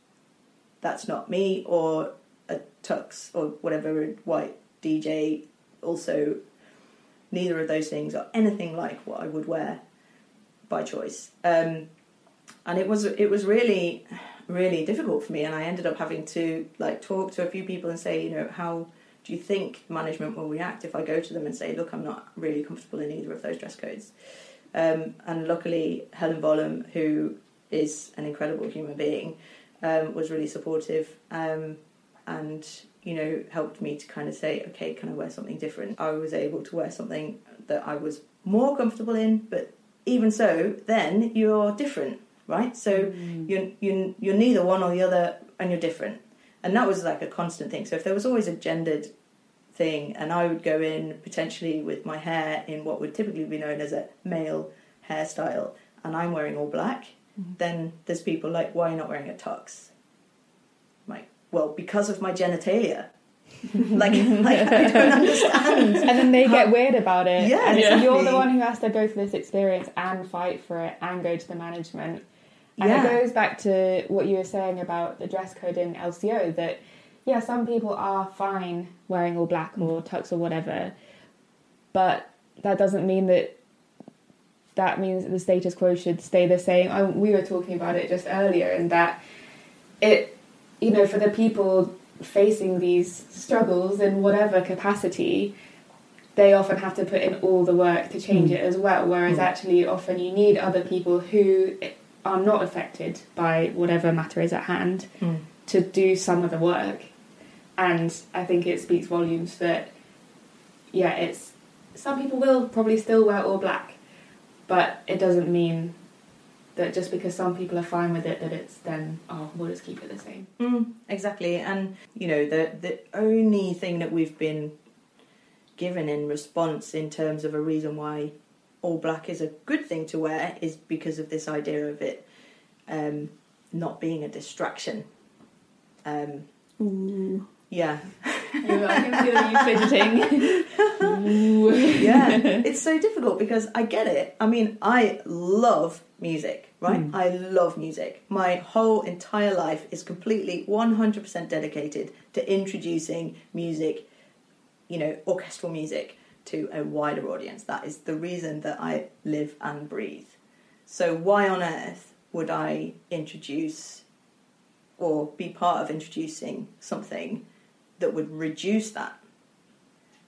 that's not me, or a tux or whatever a white DJ. Also, neither of those things are anything like what I would wear by choice. Um, and it was it was really really difficult for me, and I ended up having to like talk to a few people and say, you know, how do you think management will react if I go to them and say, look, I'm not really comfortable in either of those dress codes? Um, and luckily, Helen Bollum, who is an incredible human being, um, was really supportive. Um, and you know helped me to kind of say okay can i wear something different? I was able to wear something that i was more comfortable in but even so then you're different right? So Mm. you're, you're you're neither one or the other and you're different. And that was like a constant thing. So if there was always a gendered thing and i would go in potentially with my hair in what would typically be known as a male hairstyle and i'm wearing all black Mhm. then there's people like why are you not wearing a tux well because of my genitalia [LAUGHS] like, like i don't understand [LAUGHS] and then they get weird about it. Yeah, and exactly. you're the one who has to go through this experience and fight for it and go to the management. And Yeah. it goes back to what you were saying about the dress code in LCO that, yeah, some people are fine wearing all black or tux or whatever, but that doesn't mean that that means that the status quo should stay the same. I, we were talking about it just earlier, and that it, you know, for the people facing these struggles in whatever capacity, they often have to put in all the work to change Mm. it as well. Whereas Mm. actually, often you need other people who are not affected by whatever matter is at hand Mm. to do some of the work. And I think it speaks volumes that, yeah, it's some people will probably still wear all black, but it doesn't mean that just because some people are fine with it, that it's then oh we'll just keep it the same. Mm, exactly, and you know the the only thing that we've been given in response in terms of a reason why all black is a good thing to wear is because of this idea of it um, not being a distraction. Um, Ooh. yeah, I can feel you [LAUGHS] fidgeting. [LAUGHS] yeah, it's so difficult because I get it. I mean, I love music, right? Mm. I love music. My whole entire life is completely 100% dedicated to introducing music, you know, orchestral music to a wider audience. That is the reason that I live and breathe. So, why on earth would I introduce or be part of introducing something that would reduce that?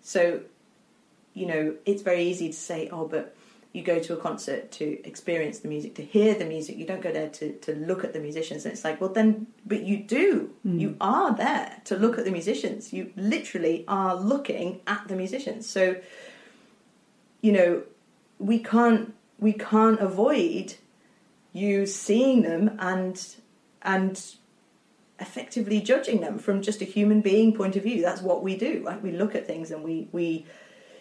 So, you know, it's very easy to say, oh, but you go to a concert to experience the music, to hear the music. You don't go there to, to look at the musicians. And it's like, well, then, but you do. Mm. You are there to look at the musicians. You literally are looking at the musicians. So, you know, we can't we can't avoid you seeing them and and effectively judging them from just a human being point of view. That's what we do, right? We look at things and we we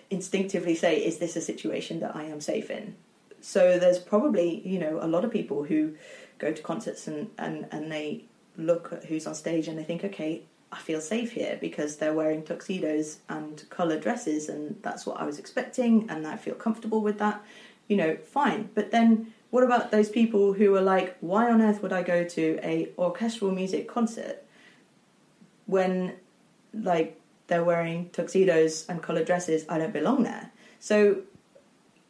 instinctively say, "Is this a situation that I am safe in?" So there's probably you know a lot of people who go to concerts and and and they look at who's on stage and they think, "Okay, I feel safe here because they're wearing tuxedos and coloured dresses, and that's what I was expecting, and I feel comfortable with that." You know, fine. But then what about those people who are like, why on earth would I go to a orchestral music concert when like they're wearing tuxedos and coloured dresses? I don't belong there. So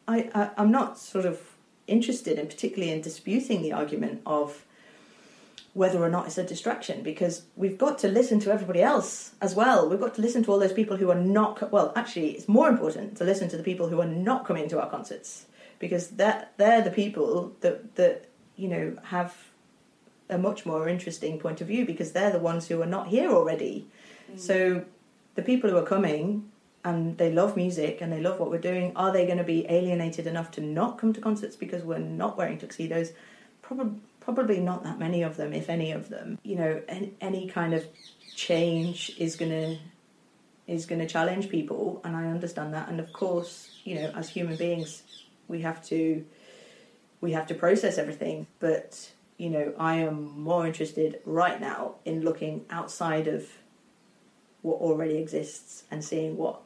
I, I I'm not sort of interested in particularly in disputing the argument of whether or not it's a distraction because we've got to listen to everybody else as well. We've got to listen to all those people who are not well, actually it's more important to listen to the people who are not coming to our concerts because that they're the people that that you know have a much more interesting point of view because they're the ones who are not here already. Mm. So the people who are coming and they love music and they love what we're doing, are they going to be alienated enough to not come to concerts because we're not wearing tuxedos? Probably probably not that many of them, if any of them. You know, any, any kind of change is going to is going to challenge people, and I understand that. And of course, you know, as human beings, we have to we have to process everything. But you know i am more interested right now in looking outside of what already exists and seeing what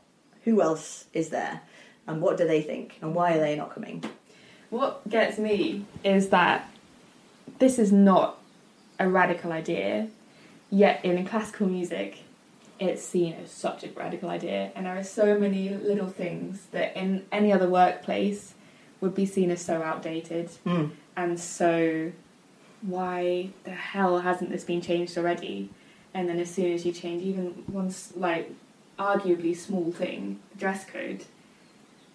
who else is there and what do they think and why are they not coming. What gets me is that this is not a radical idea yet in classical music it's seen as such a radical idea. And there are so many little things that in any other workplace would be seen as so outdated. Mm. And so, why the hell hasn't this been changed already? And then, as soon as you change even one, like, arguably small thing, dress code,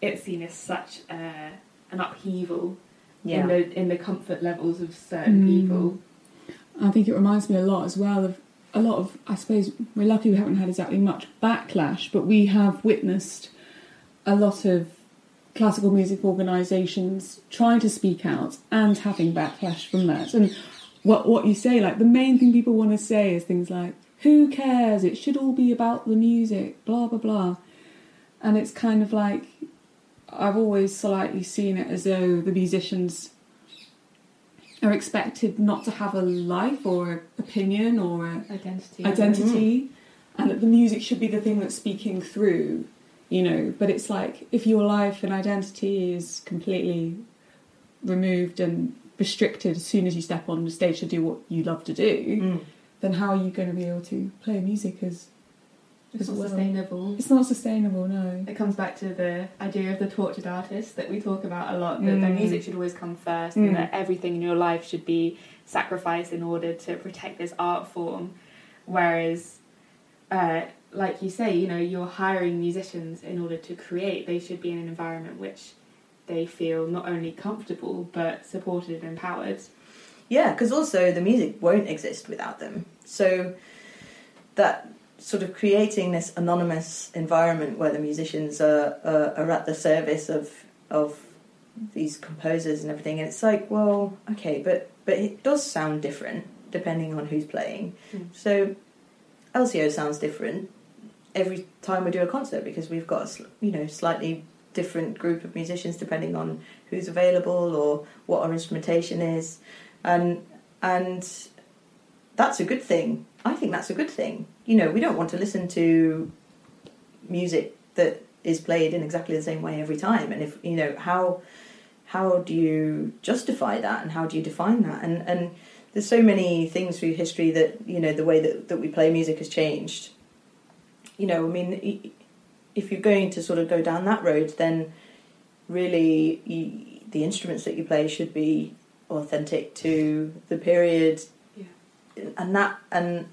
it's seen as such a, an upheaval yeah. in the in the comfort levels of certain mm. people. I think it reminds me a lot as well of a lot of. I suppose we're lucky we haven't had exactly much backlash, but we have witnessed a lot of classical music organisations trying to speak out and having backlash from that. And what what you say, like the main thing people want to say is things like, "Who cares? It should all be about the music." Blah blah blah. And it's kind of like I've always slightly seen it as though the musicians are expected not to have a life or an opinion or a identity, identity, mm-hmm. and that the music should be the thing that's speaking through you know but it's like if your life and identity is completely removed and restricted as soon as you step on the stage to do what you love to do mm. then how are you going to be able to play music as it's not well? sustainable it's not sustainable no it comes back to the idea of the tortured artist that we talk about a lot that mm. their music should always come first mm. and that everything in your life should be sacrificed in order to protect this art form whereas uh, like you say, you know, you're hiring musicians in order to create. They should be in an environment which they feel not only comfortable but supported and empowered. Yeah, because also the music won't exist without them. So that sort of creating this anonymous environment where the musicians are are, are at the service of of these composers and everything, and it's like, well, okay, but but it does sound different depending on who's playing. Mm. So LCO sounds different every time we do a concert because we've got a you know slightly different group of musicians depending on who's available or what our instrumentation is. And and that's a good thing. I think that's a good thing. You know we don't want to listen to music that is played in exactly the same way every time. And if you know how how do you justify that and how do you define that? And and there's so many things through history that you know the way that, that we play music has changed you know, I mean, if you're going to sort of go down that road, then really you, the instruments that you play should be authentic to the period, yeah. and that and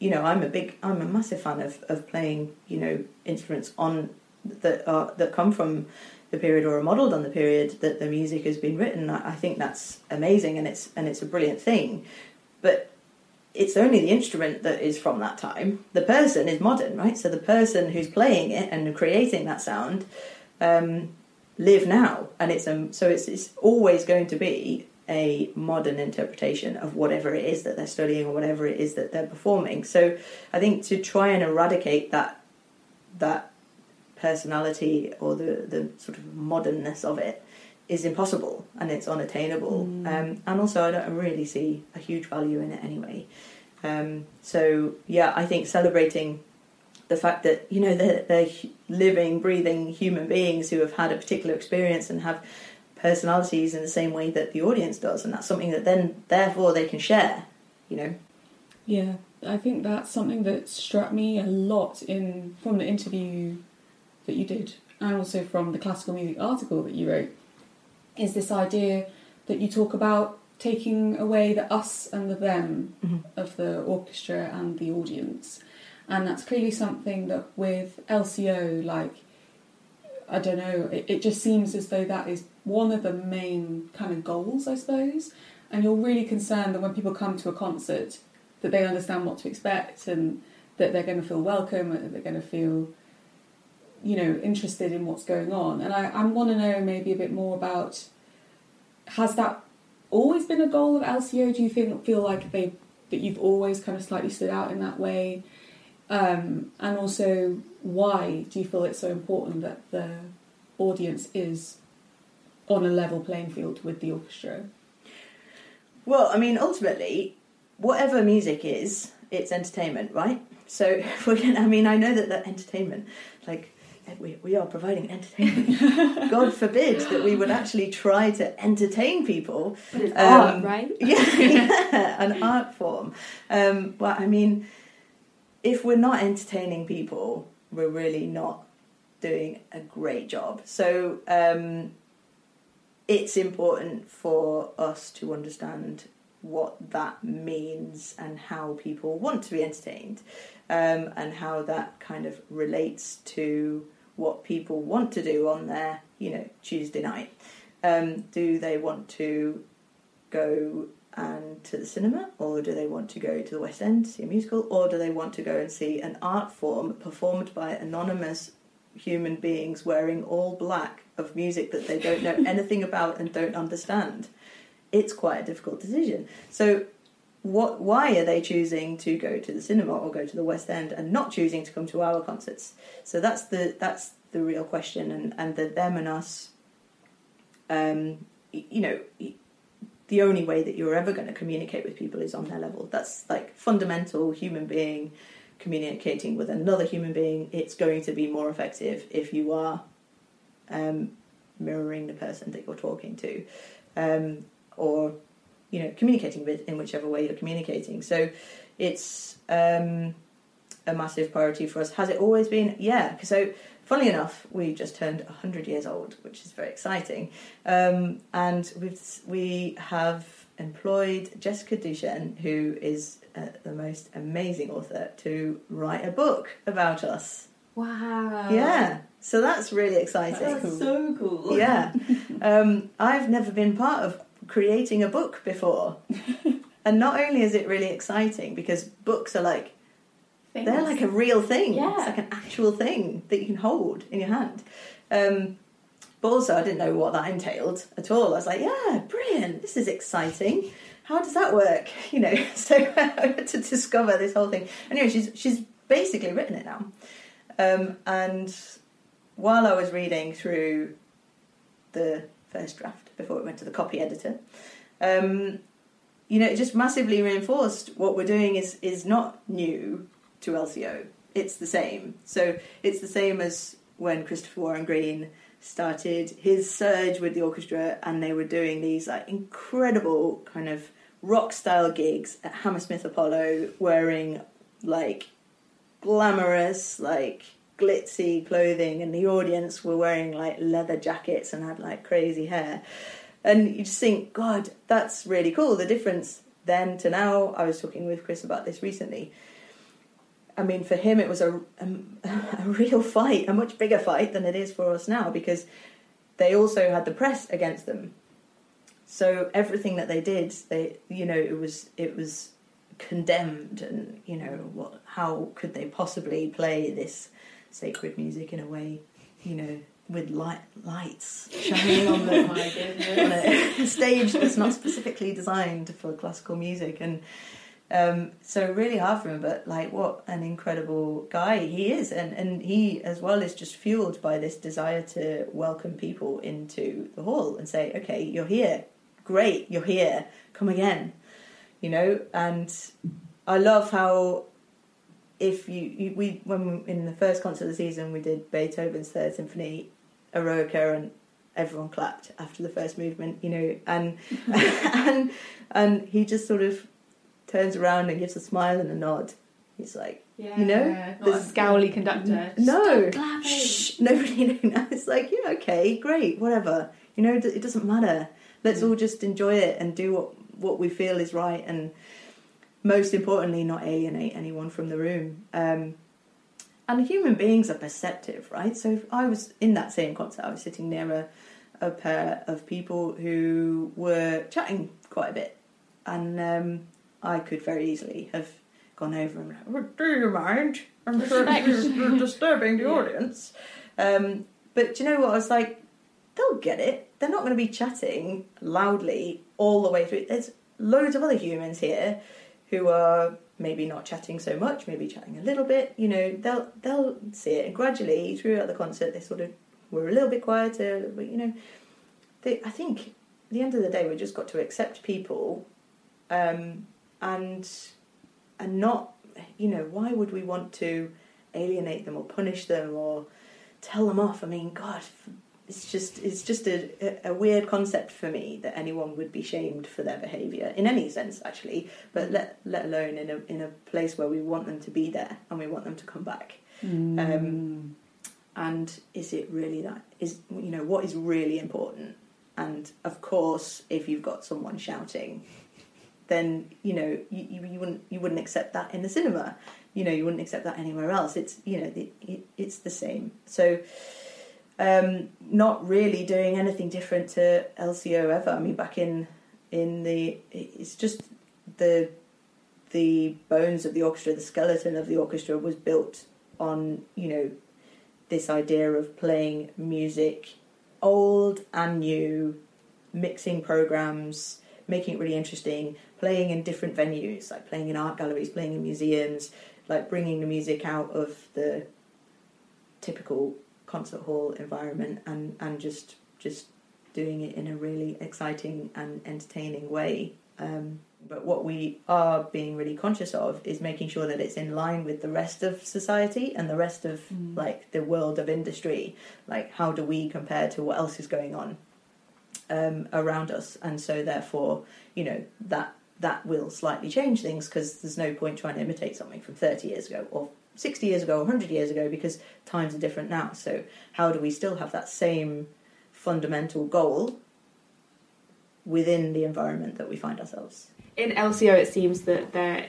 you know, I'm a big, I'm a massive fan of, of playing, you know, instruments on that are that come from the period or are modelled on the period that the music has been written. I, I think that's amazing, and it's and it's a brilliant thing. But it's only the instrument that is from that time. The person is modern, right? So the person who's playing it and creating that sound um, live now, and it's um, so it's it's always going to be a modern interpretation of whatever it is that they're studying or whatever it is that they're performing. So I think to try and eradicate that that personality or the, the sort of modernness of it is impossible and it's unattainable. Mm. Um, and also, I don't really see a huge value in it anyway. Um, so yeah, I think celebrating the fact that you know they're, they're living, breathing human beings who have had a particular experience and have personalities in the same way that the audience does, and that's something that then therefore they can share. You know. Yeah, I think that's something that struck me a lot in from the interview that you did, and also from the classical music article that you wrote. Is this idea that you talk about taking away the us and the them Mhm. of the orchestra and the audience, and that's clearly something that with LCO, like I don't know, it, it just seems as though that is one of the main kind of goals, I suppose. And you're really concerned that when people come to a concert, that they understand what to expect and that they're going to feel welcome and that they're going to feel, you know, interested in what's going on. And I, I want to know maybe a bit more about has that always been a goal of LCO? Do you think feel like they that you've always kind of slightly stood out in that way? Um, and also, why do you feel it's so important that the audience is on a level playing field with the orchestra? Well, I mean, ultimately, whatever music is, it's entertainment, right? So, [LAUGHS] I mean, I know that that entertainment, like, we, we are providing entertainment. [LAUGHS] God forbid that we would actually try to entertain people. But it's Um, art, right? [LAUGHS] Yeah, yeah, an art form. Um, well, I mean, if we're not entertaining people, we're really not doing a great job. So, um, it's important for us to understand what that means and how people want to be entertained um, and how that kind of relates to what people want to do on their you know Tuesday night um, do they want to go and to the cinema or do they want to go to the West End to see a musical or do they want to go and see an art form performed by anonymous human beings wearing all black of music that they don't know [LAUGHS] anything about and don't understand. It's quite a difficult decision. So, what? Why are they choosing to go to the cinema or go to the West End and not choosing to come to our concerts? So that's the that's the real question, and and the them and us. Um, you know, the only way that you're ever going to communicate with people is on their level. That's like fundamental human being communicating with another human being. It's going to be more effective if you are um, mirroring the person that you're talking to, um, or you know, communicating with in whichever way you're communicating. So it's um, a massive priority for us. Has it always been? Yeah. So, funnily enough, we just turned 100 years old, which is very exciting. Um, and we've, we have employed Jessica Duchen, who is uh, the most amazing author, to write a book about us. Wow. Yeah. So that's really exciting. That's so cool. Yeah. [LAUGHS] Um, I've never been part of creating a book before. [LAUGHS] and not only is it really exciting because books are like they're like a real thing. Yeah. It's like an actual thing that you can hold in your hand. Um, but also, I didn't know what that entailed at all. I was like, yeah, brilliant. This is exciting. How does that work? [LAUGHS] You know, [LAUGHS] so I had to discover this whole thing. Anyway, she's she's basically written it now. Um, and while I was reading through the first draft before it went to the copy editor, um, you know, it just massively reinforced what we're doing is is not new to LCO. It's the same. So it's the same as when Christopher Warren Green started his surge with the orchestra, and they were doing these like incredible kind of rock style gigs at Hammersmith Apollo, wearing like glamorous, like glitzy clothing, and the audience were wearing like leather jackets and had like crazy hair. And you just think, God, that's really cool. The difference then to now, I was talking with Chris about this recently. I mean, for him, it was a, a, [LAUGHS] a real fight, a much bigger fight than it is for us now because they also had the press against them. So everything that they did, they, you know, it was it was condemned, and you know, what? How could they possibly play this sacred music in a way, you know, with light lights shining [LAUGHS] on the on [LAUGHS] a stage that's not specifically designed for classical music. And um, so really hard for him but like what an incredible guy he is. And, and he as well is just fueled by this desire to welcome people into the hall and say okay you're here. Great you're here. Come again. You know? And i love how if you, you we when we, in the first concert of the season we did beethoven's third symphony eroica and everyone clapped after the first movement, you know, and [LAUGHS] and and he just sort of turns around and gives a smile and a nod. He's like, Yeah. You know, not a scowly conductor. no, shh, nobody [LAUGHS] knows. It's like, yeah, okay, great, whatever. You know, it doesn't matter. Let's mm. all just enjoy it and do what what we feel is right, and most importantly, not alienate anyone from the room. Um, and human beings are perceptive, right? So if I was in that same concert, I was sitting near a, a pair of people who were chatting quite a bit, and um, I could very easily have gone over and like, "Oh, do you mind? I'm [LAUGHS] sure you're disturbing the Yeah. audience. Um, but do you know what? I was like, they'll get it. They're not going to be chatting loudly all the way through. There's loads of other humans here who are maybe not chatting so much, maybe chatting a little bit. You know, they'll they'll see it, and gradually throughout the concert, they sort of were a little bit quieter. But you know, they, I think at the end of the day, we just got to accept people, um, and and not, you know, why would we want to alienate them or punish them or tell them off? I mean, God, it's just it's just a, a, weird concept for me that anyone would be shamed for their behaviour in any sense, actually. But let let alone in a in a place where we want them to be there and we want them to come back. Um, and is it really that is you know what is really important? And of course, if you've got someone shouting, then you know you, you, you wouldn't you wouldn't accept that in the cinema. You know you wouldn't accept that anywhere else. It's you know it, it, it's the same. So um, not really doing anything different to LCO ever. I mean, back in in the it's just the the bones of the orchestra, the skeleton of the orchestra was built on you know this idea of playing music, old and new, mixing programs, making it really interesting, playing in different venues, like playing in art galleries, playing in museums, like bringing the music out of the typical concert hall environment and, and just just doing it in a really exciting and entertaining way. Um, but what we are being really conscious of is making sure that it's in line with the rest of society and the rest of like the world of industry. Like, how do we compare to what else is going on um, around us? And so, therefore, you know that that will slightly change things because there's no point trying to imitate something from 30 years ago or 60 years ago or 100 years ago because times are different now. So, how do we still have that same fundamental goal within the environment that we find ourselves? In LCO, it seems that there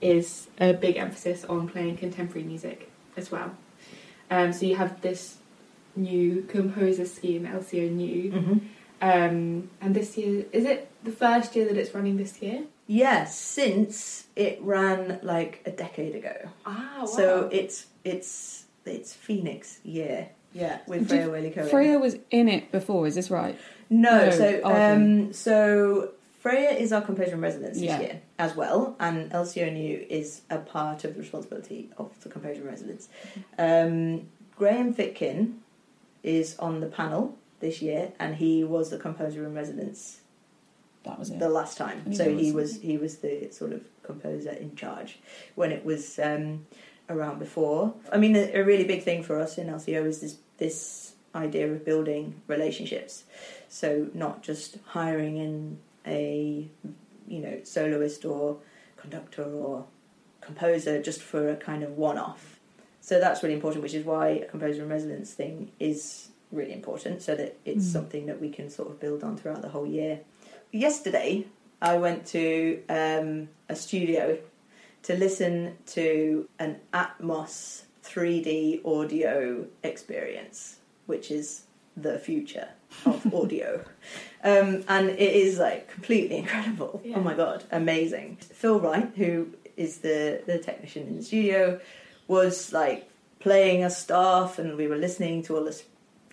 is a big emphasis on playing contemporary music as well. Um, so you have this new composer scheme, LCO New, Mm-hmm. um, and this year is it the first year that it's running this year? Yes, since it ran like a decade ago. Ah, wow. So it's it's it's Phoenix year. Yeah, with Freya Waley Cohen. Freya was in it before, is this right? No, No, so oh, okay. um, so Freya is our composer in residence Yeah. this year as well, and LCO New is a part of the responsibility of the composer in residence. Um, Graham Fitkin is on the panel this year, and he was the composer in residence That was it. the last time. So he was- was he was the sort of composer in charge when it was um, around before. I mean, a, a really big thing for us in LCO is this this idea of building relationships. So not just hiring in a you know soloist or conductor or composer just for a kind of one off. So that's really important, which is why a composer in residence thing is really important, so that it's Mm. something that we can sort of build on throughout the whole year. Yesterday, I went to um, a studio to listen to an Atmos 3D audio experience, which is the future of [LAUGHS] audio. Um, and it is like completely incredible. Yeah. Oh my god, amazing. Phil Wright, who is the, the technician in the studio, was like playing a staff, and we were listening to all this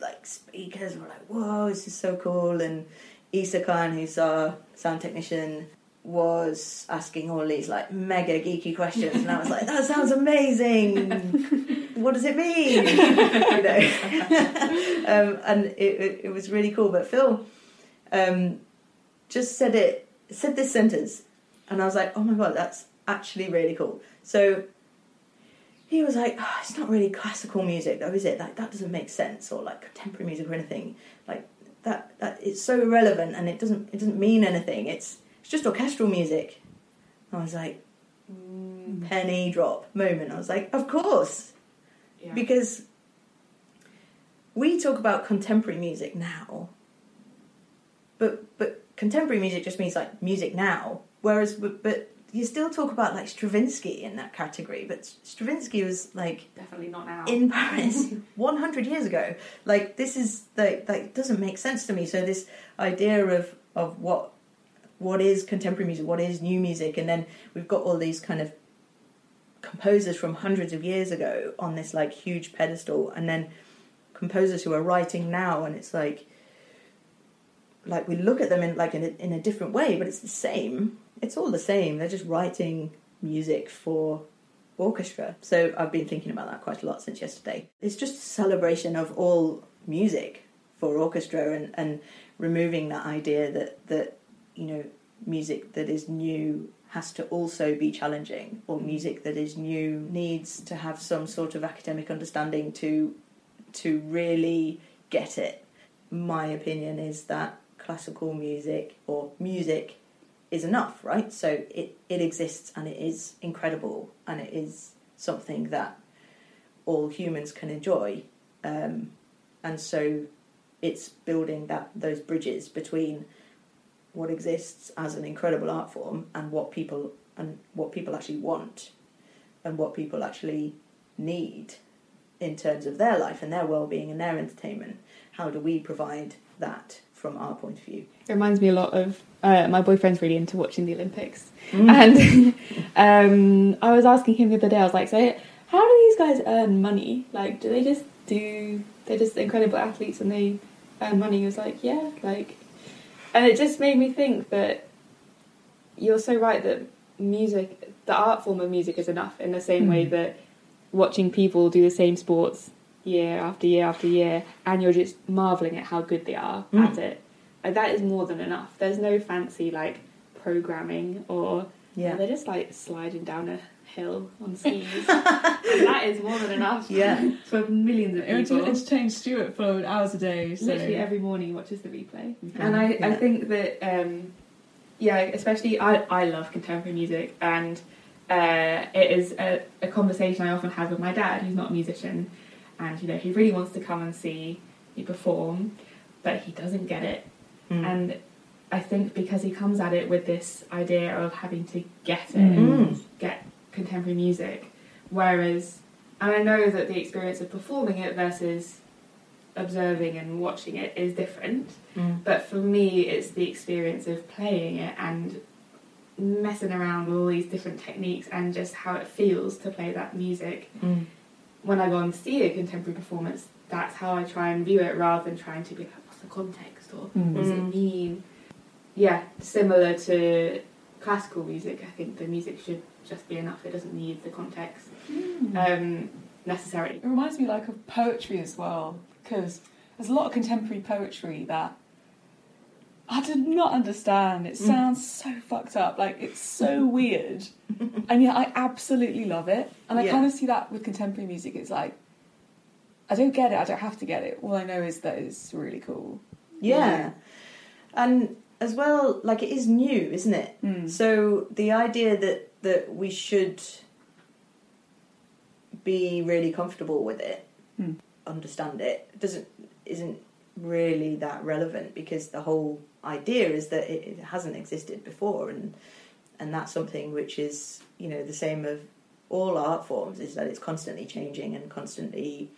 like speakers were like, "Whoa, this is so cool!" And Isa Khan, who's our sound technician, was asking all these like mega geeky questions, and I was like, "That sounds amazing! what does it mean?" [LAUGHS] you know, [LAUGHS] um, and it, it, it was really cool. But Phil um, just said it, said this sentence, and I was like, "Oh my god, that's actually really cool." So he was like, oh, "It's not really classical music, though, is it? Like that doesn't make sense, or like contemporary music or anything. Like that, that it's so irrelevant, and it doesn't, it doesn't mean anything. It's, it's just orchestral music." I was like, mm, penny drop moment. I was like, "Of course." Yeah. because we talk about contemporary music now but but contemporary music just means like music now whereas but, but you still talk about like Stravinsky in that category but Stravinsky was like Definitely not now. in Paris [LAUGHS] 100 years ago. Like this is like like doesn't make sense to me. So this idea of of what what is contemporary music what is new music and then we've got all these kind of composers from hundreds of years ago on this like huge pedestal and then composers who are writing now and it's like like we look at them in like in a, in a different way but it's the same it's all the same. They're just writing music for orchestra. So i've been thinking about that quite a lot since yesterday. It's just a celebration of all music for orchestra and and removing that idea that that you know music that is new has to also be challenging or mm. music that is new needs to have some sort of academic understanding to to really get it. My opinion is that classical music or music is enough right? So it it exists and it is incredible and it is something that all humans can enjoy. Um, and so it's building that those bridges between what exists as an incredible art form and what people and what people actually want and what people actually need in terms of their life and their well-being and their entertainment. How do we provide that from our point of view It reminds me a lot of uh, my boyfriend's really into watching the Olympics, Mm. and [LAUGHS] um, I was asking him the other day. I was like, "So, how do these guys earn money? Like, do they just do? They're just incredible athletes and they earn money." He was like, "Yeah, like," and it just made me think that you're so right that music, the art form of music, is enough in the same way Mm. that watching people do the same sports year after year after year, and you're just marveling at how good they are Mm. at it. Like, that is more than enough. There's no fancy like programming or yeah they're just like sliding down a hill on [LAUGHS] skis. that is more than enough. Yeah. [LAUGHS] for millions of It would people. entertain Stuart for hours a day. So. Literally every morning he watches the replay. Mhm. And I, I think that, um, yeah, especially I, I love contemporary music, and uh, it is a, a conversation I often have with my dad, who's not a musician, and you know he really wants to come and see me perform, but he doesn't get it, Mm. and I think because he comes at it with this idea of having to get it, Mm. get contemporary music, whereas, and I know that the experience of performing it versus observing and watching it is different. Mm. But for me, it's the experience of playing it and messing around with all these different techniques and just how it feels to play that music. Mm. When I go and see a contemporary performance, that's how I try and view it rather than trying to be like, what's the context or Mm. what does it Mm. mean? Yeah, similar to classical music, I think the music should just be enough. It doesn't need the context Mm. um, necessarily. It reminds me like of poetry as well, because there's a lot of contemporary poetry that I did not understand. It Mm. sounds so fucked up, like it's so [LAUGHS] weird, and yet I absolutely love it. And I Yeah. kind of see that with contemporary music. It's like I don't get it. I don't have to get it. All I know is that it's really cool. yeah and as well like it is new isn't it Mm. So the idea that that we should be really comfortable with it, Hmm. understand it, doesn't isn't really that relevant because the whole idea is that it, it hasn't existed before, and and that's something which is you know the same of all art forms is that it's constantly changing and constantly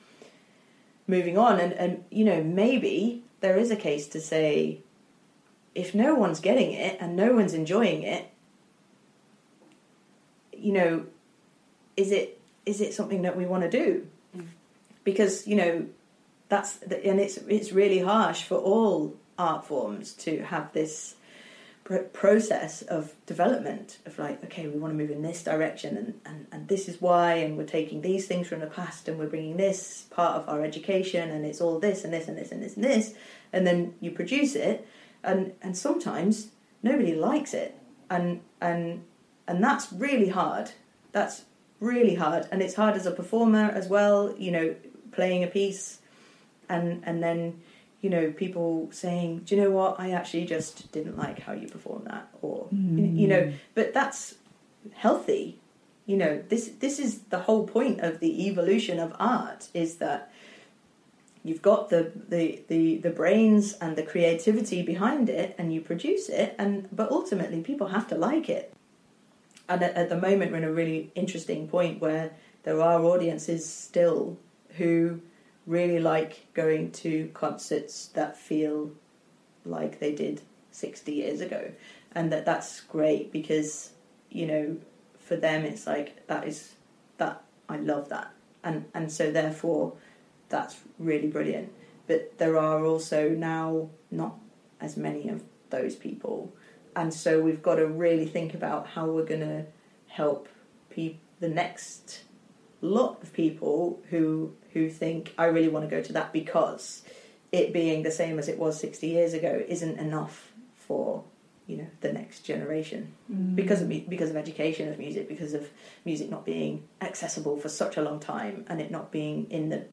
moving on, and and you know maybe there is a case to say if no one's getting it and no one's enjoying it you know, is it is it something that we want to do? Mm. Because you know, that's the, and it's it's really harsh for all art forms to have this pr- process of development of like okay we want to move in this direction and, and and this is why and we're taking these things from the past and we're bringing this part of our education and it's all this and this and this and this and this and then you produce it and and sometimes nobody likes it. And and and that's really hard. That's really hard. And it's hard as a performer as well you know playing a piece and and then you know people saying do you know what? I actually just didn't like how you performed that or Mm. you know but that's healthy. You know this this is the whole point of the evolution of art is that you've got the the the, the brains and the creativity behind it and you produce it and but ultimately people have to like it. And at, at the moment we're in a really interesting point where there are audiences still who really like going to concerts that feel like they did 60 years ago. And that that's great because you know for them it's like that is that I love that. And and so therefore that's really brilliant. But there are also now not as many of those people. And so we've got to really think about how we're going to help the next lot of people who who think I really want to go to that because it being the same as it was 60 years ago isn't enough for you know the next generation. Mm. Because of because of education of music because of music not being accessible for such a long time and it not being in the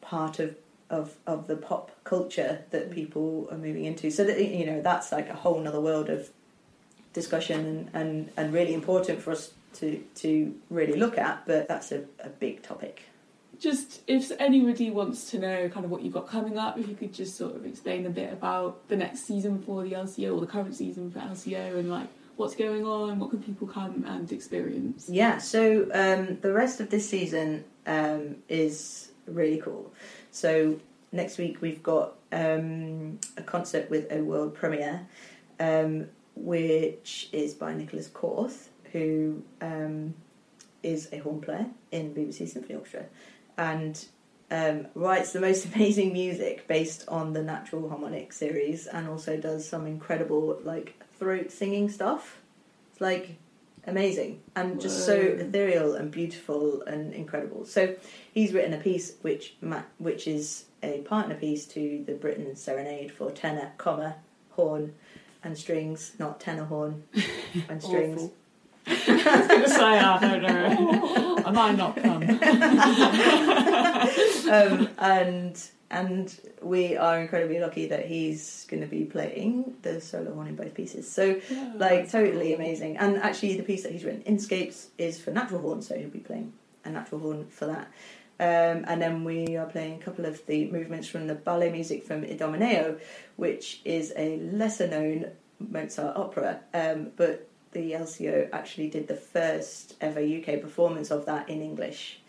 part of of of the pop culture that people are moving into. So that you know that's like a whole nother world of discussion and and, and really important for us to to really look at but that's a, a big topic Just if anybody wants to know kind of what you've got coming up, if you could just sort of explain a bit about the next season for the LCO or the current season for LCO and like what's going on, what can people come and experience? Yeah, so um, the rest of this season um, is really cool. So next week we've got um, a concert with a world premiere, um, which is by Nicholas Korth, who um, is a horn player in BBC Symphony Orchestra, and um, writes the most [LAUGHS] amazing music based on the Natural Harmonic series, and also does some incredible like throat singing stuff. It's like amazing and just so ethereal and beautiful and incredible. So he's written a piece which ma- which is a partner piece to the Britten Serenade for tenor, comma, horn, and strings, not tenor horn and [LAUGHS] strings. I was going to say, I don't know. I might not come. [LAUGHS] um, [LAUGHS] and and we are incredibly lucky that he's going to be playing the solo horn in both pieces. So Yeah, like totally cool. amazing. And actually, the piece that he's written, Inscapes, is for natural horn, so he'll be playing a natural horn for that. Um, and then we are playing a couple of the movements from the ballet music from Idomeneo, which is a lesser known Mozart opera, um, but the LCO actually did the first ever UK performance of that in English,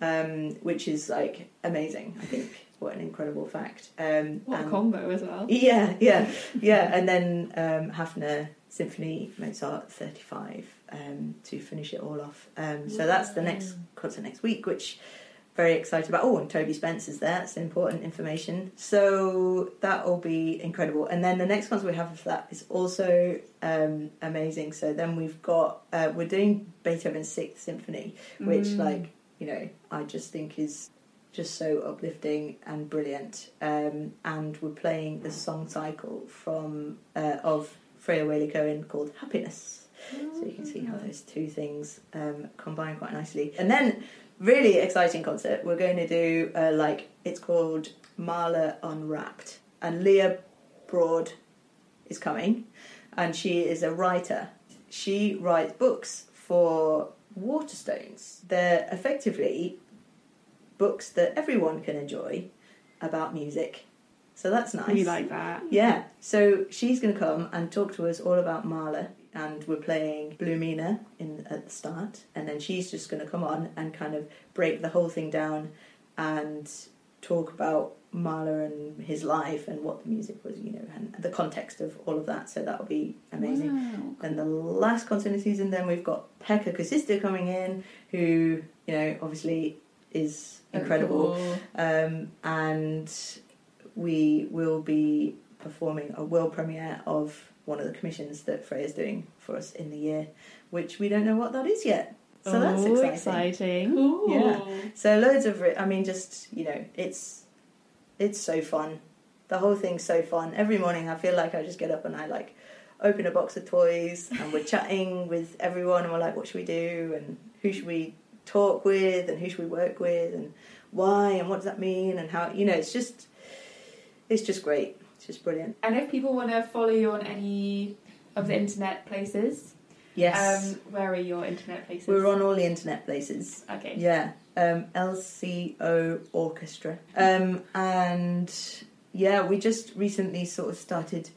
um, which is like amazing. I think what an incredible fact. Um, What a combo as well. yeah, yeah, yeah. And then um, Hafner Symphony Mozart 35 um, to finish it all off. Um, so that's the next concert next week, which very excited about. Oh, and Toby Spence is there. That's important information. So that will be incredible. And then the next ones we have for that is also um, amazing. So then we've got uh, we're doing Beethoven's Sixth Symphony, which Mm. like you know I just think is just so uplifting and brilliant. Um, and we're playing the song cycle from uh, of Freya Waley Cohen called Happiness. So you can see how those two things um, combine quite nicely. And then, really exciting concert. We're going to do uh, like it's called Mahler Unwrapped, and Leah Broad is coming, and she is a writer. She writes books for Waterstones. They're effectively books that everyone can enjoy about music. So that's nice. We like that. Yeah, so she's going to come and talk to us all about Mahler, and we're playing Blumine in at the start, and then she's just going to come on and kind of break the whole thing down and talk about Mahler and his life and what the music was, you know, and the context of all of that. So that'll be amazing. Wow. And the last concert of the season, then we've got Pekka Kuusisto coming in, who, you know, obviously is incredible. Cool. Um, and we will be performing a world premiere of one of the commissions that Freya's doing for us in the year, which we don't know what that is yet. So that's exciting. exciting. Cool. Yeah. So loads of, I mean, just you know, it's it's so fun. The whole thing's so fun. Every morning, I feel like I just get up and I like open a box of toys, and we're chatting [LAUGHS] with everyone, and we're like, what should we do, and who should we talk with, and who should we work with, and why, and what does that mean, and how you know, it's just it's just great. It's just brilliant. And if people want to follow you on any of the internet places, Yes, um, where are your internet places? we're on all the internet places. Okay. Yeah, um, LCO Orchestra. Um, and yeah, we just recently sort of started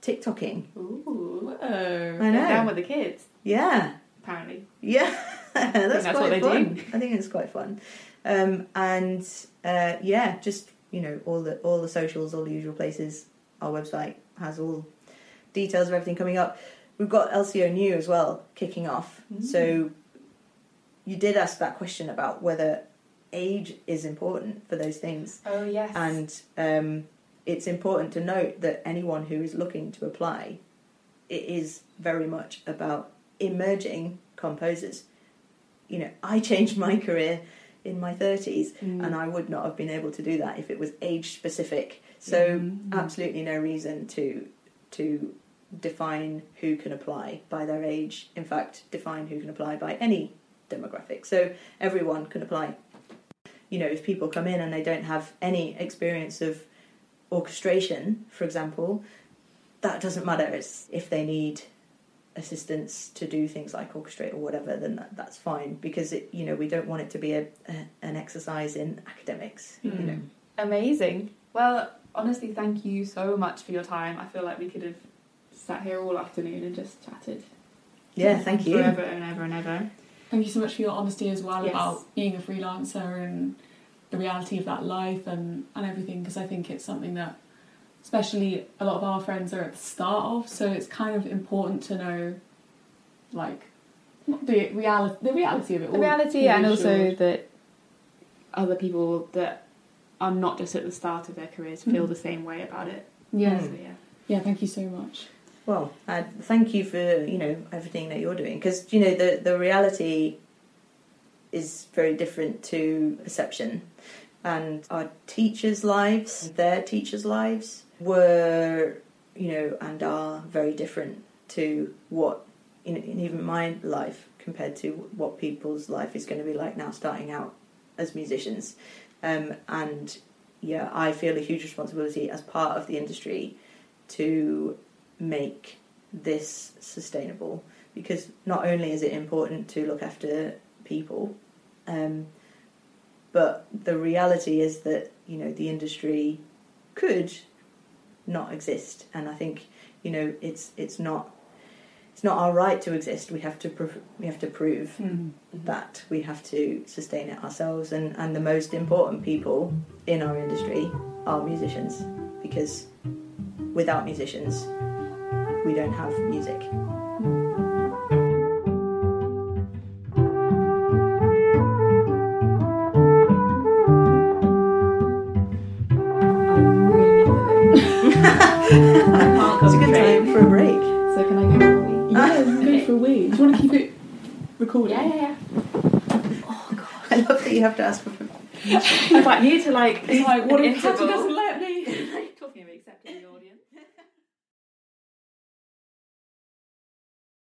TikToking. Ooh. Whoa. I know. Down with the kids, Yeah, apparently. yeah, [LAUGHS] that's, that's quite what they fun. do. I think it's quite fun. Um, and uh, yeah, just you know all the all the socials, all the usual places. Our website has all details of everything coming up. We've got LCO New as well kicking off. Mm. So you did ask that question about whether age is important for those things. Oh yes. And um, it's important to note that anyone who is looking to apply, it is very much about emerging composers. You know, I changed my career in my 30s Mm. and I would not have been able to do that if it was age specific. So Mm. absolutely no reason to to define who can apply by their age. In fact, define who can apply by any demographic. So everyone can apply. You know, if people come in and they don't have any experience of orchestration, for example, that doesn't matter. It's if they need assistance to do things like orchestrate or whatever, then that, that's fine because it, you know, we don't want it to be a, a an exercise in academics. You hmm. know, Amazing. Well, honestly, thank you so much for your time. I feel like we could have sat here all afternoon and just chatted yeah. Thank you. forever and ever and ever. Thank you so much for your honesty as well Yes. about being a freelancer and the reality of that life and, and everything because I think it's something that especially a lot of our friends are at the start of so it's kind of important to know like the reality the reality of it The all. reality, and also that other people that are not just at the start of their careers feel Mm. the same way about it. yeah So, yeah. yeah thank you so much Well, uh, thank you for you know everything that you're doing because you know the the reality is very different to perception, and our teachers' lives, their teachers' lives were you know and are very different to what you know even my life compared to what people's life is going to be like now starting out as musicians, um, and yeah, I feel a huge responsibility as part of the industry to make this sustainable because not only is it important to look after people um, but the reality is that you know the industry could not exist. And I think you know it's it's not it's not our right to exist. We have to prov- we have to prove mm-hmm. Mm-hmm. that we have to sustain it ourselves. And, and the most important people in our industry are musicians because without musicians we don't have music. Want to keep it recording Yeah, yeah, yeah. Oh god. I love that you have to ask for [LAUGHS] I was like, need to like. it's like what if interval. Doesn't